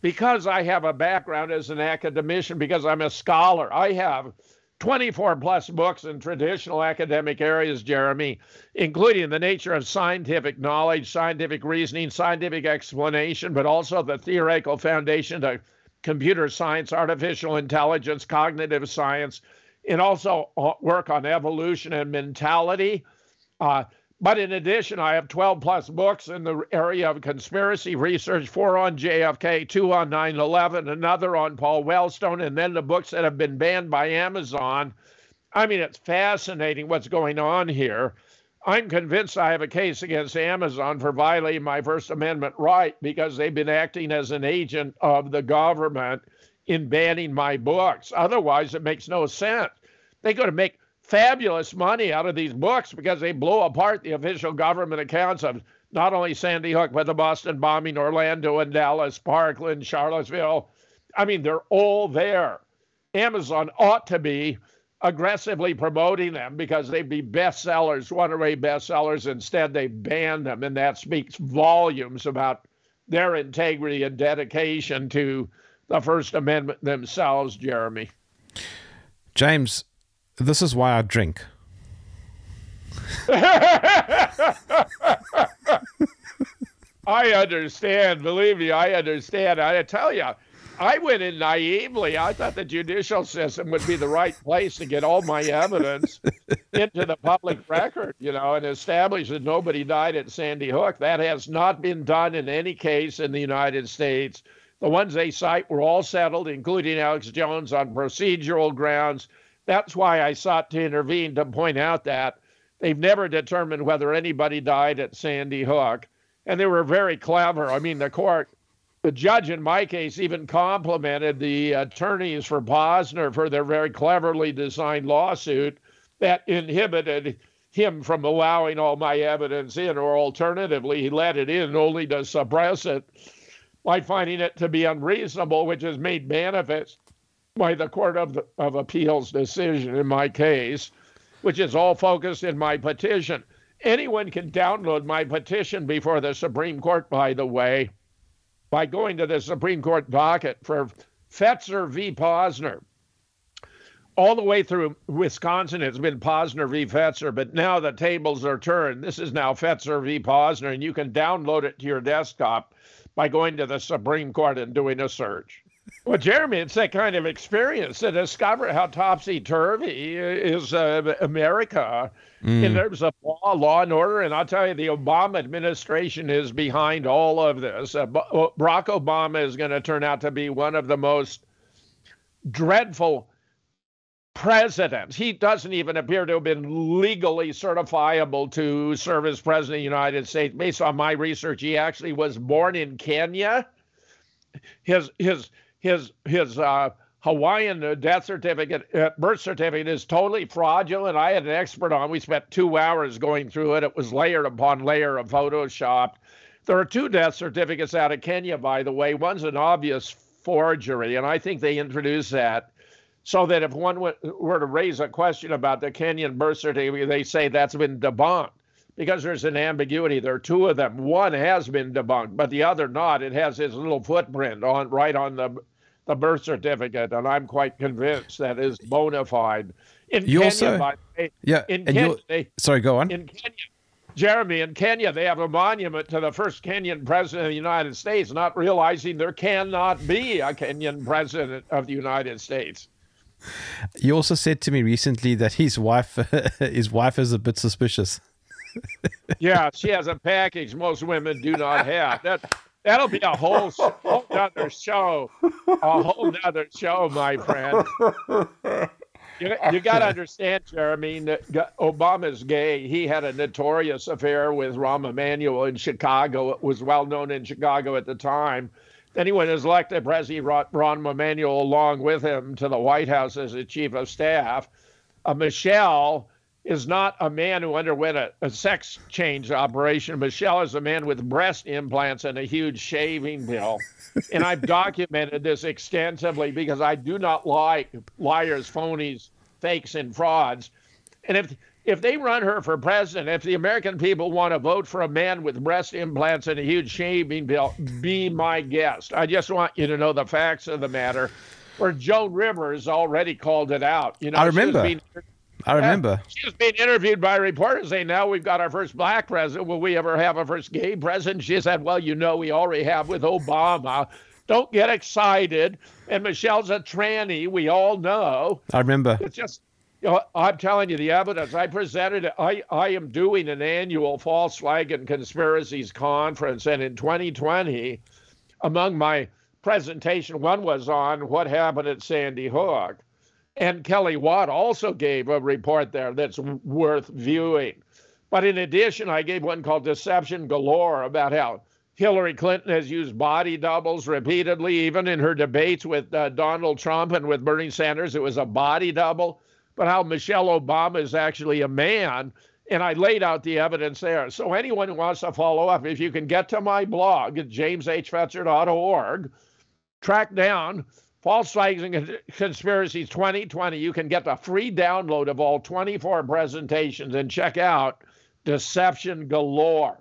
C: because I have a background as an academician, because I'm a scholar, I have 24 plus books in traditional academic areas, Jeremy, including the nature of scientific knowledge, scientific reasoning, scientific explanation, but also the theoretical foundation to computer science, artificial intelligence, cognitive science, and also uh, work on evolution and mentality. Uh, but in addition, I have 12 plus books in the area of conspiracy research four on JFK, two on 9 11, another on Paul Wellstone, and then the books that have been banned by Amazon. I mean, it's fascinating what's going on here. I'm convinced I have a case against Amazon for violating my First Amendment right because they've been acting as an agent of the government in banning my books. Otherwise, it makes no sense. They go to make fabulous money out of these books because they blow apart the official government accounts of not only Sandy Hook, but the Boston bombing, Orlando and Dallas, Parkland, Charlottesville. I mean, they're all there. Amazon ought to be aggressively promoting them because they'd be bestsellers, runaway bestsellers. Instead, they ban them, and that speaks volumes about their integrity and dedication to the First Amendment themselves, Jeremy.
B: James, this is why I drink.
C: I understand. Believe me, I understand. I tell you, I went in naively. I thought the judicial system would be the right place to get all my evidence into the public record, you know, and establish that nobody died at Sandy Hook. That has not been done in any case in the United States. The ones they cite were all settled, including Alex Jones, on procedural grounds. That's why I sought to intervene to point out that they've never determined whether anybody died at Sandy Hook. And they were very clever. I mean, the court the judge in my case even complimented the attorneys for Pozner for their very cleverly designed lawsuit that inhibited him from allowing all my evidence in, or alternatively, he let it in only to suppress it by finding it to be unreasonable, which is made manifest by the Court of, of Appeals decision in my case, which is all focused in my petition. Anyone can download my petition before the Supreme Court, by the way by going to the Supreme Court docket for Fetzer v. Pozner. All the way through Wisconsin, it's been Pozner v. Fetzer, but now the tables are turned. This is now Fetzer v. Pozner, and you can download it to your desktop by going to the Supreme Court and doing a search. Well, Jeremy, it's that kind of experience to discover how topsy turvy is uh, America mm. in terms of law, law and order. And I'll tell you, the Obama administration is behind all of this. Uh, Barack Obama is going to turn out to be one of the most dreadful presidents. He doesn't even appear to have been legally certifiable to serve as president of the United States. Based on my research, he actually was born in Kenya. His his his his uh, Hawaiian death certificate, uh, birth certificate is totally fraudulent. I had an expert on. We spent two hours going through it. It was layered upon layer of Photoshop. There are two death certificates out of Kenya, by the way. One's an obvious forgery, and I think they introduced that so that if one were to raise a question about the Kenyan birth certificate, they say that's been debunked because there's an ambiguity. There are two of them. One has been debunked, but the other not. It has his little footprint on right on the the birth certificate, and I'm quite convinced that is bona fide. In
B: You
C: Kenya,
B: also-
C: by the way,
B: Yeah.
C: in Kenya, they,
B: sorry, go on.
C: in Kenya, Jeremy, in Kenya, they have a monument to the first Kenyan president of the United States, not realizing there cannot be a Kenyan president of the United States.
B: You also said to me recently that his wife, his wife is a bit suspicious.
C: Yeah, she has a package most women do not have. That that'll be a whole whole nother show, a whole other show, my friend. You, you got to understand, Jeremy, that Obama's gay. He had a notorious affair with Rahm Emanuel in Chicago. It was well known in Chicago at the time. Then who's elected president, brought Rahm Emanuel along with him to the White House as a chief of staff. Uh, Michelle is not a man who underwent a, a sex change operation. Michelle is a man with breast implants and a huge shaving bill. and I've documented this extensively because I do not like liars, phonies, fakes, and frauds. And if if they run her for president, if the American people want to vote for a man with breast implants and a huge shaving bill, be my guest. I just want you to know the facts of the matter. Where Joan Rivers already called it out. You know,
B: I remember.
C: being-
B: I remember.
C: she was being interviewed by reporters saying, now we've got our first black president. Will we ever have a first gay president? She said, well, you know, we already have with Obama. Don't get excited. And Michelle's a tranny. We all know.
B: I remember.
C: It's just, I'm telling you the evidence. I presented. I, I am doing an annual flag and conspiracies conference. And in 2020, among my presentation, one was on what happened at Sandy Hook. And Kelly Watt also gave a report there that's worth viewing. But in addition, I gave one called Deception Galore about how Hillary Clinton has used body doubles repeatedly, even in her debates with uh, Donald Trump and with Bernie Sanders. It was a body double. But how Michelle Obama is actually a man. And I laid out the evidence there. So anyone who wants to follow up, if you can get to my blog at jameshfetzer.org, track down False Flags and Conspiracies 2020. You can get a free download of all 24 presentations and check out Deception Galore,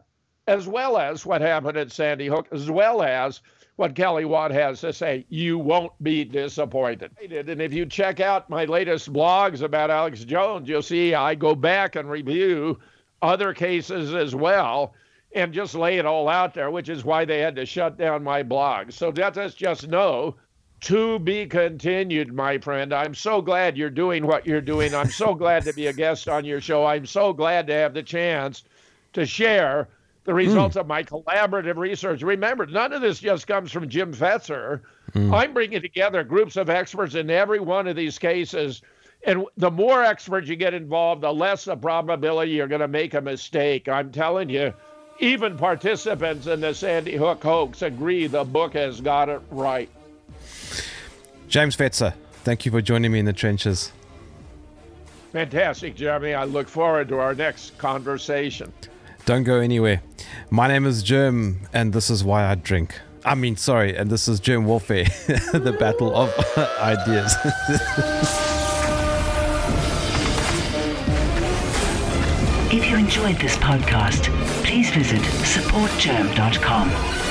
C: as well as what happened at Sandy Hook, as well as what Kelly Watt has to say. You won't be disappointed. And if you check out my latest blogs about Alex Jones, you'll see I go back and review other cases as well and just lay it all out there, which is why they had to shut down my blog. So let us just know to be continued, my friend. I'm so glad you're doing what you're doing. I'm so glad to be a guest on your show. I'm so glad to have the chance to share the results hmm. of my collaborative research. Remember, none of this just comes from Jim Fetzer. Hmm. I'm bringing together groups of experts in every one of these cases. And the more experts you get involved, the less the probability you're going to make a mistake. I'm telling you, even participants in the Sandy Hook hoax agree the book has got it right.
B: James Fetzer, thank you for joining me in the trenches.
C: Fantastic, Jeremy. I look forward to our next conversation.
B: Don't go anywhere. My name is Jerm, and this is why I drink. I mean, sorry, and this is Jerm Warfare, the battle of ideas.
A: If you enjoyed this podcast, please visit supportjerm.com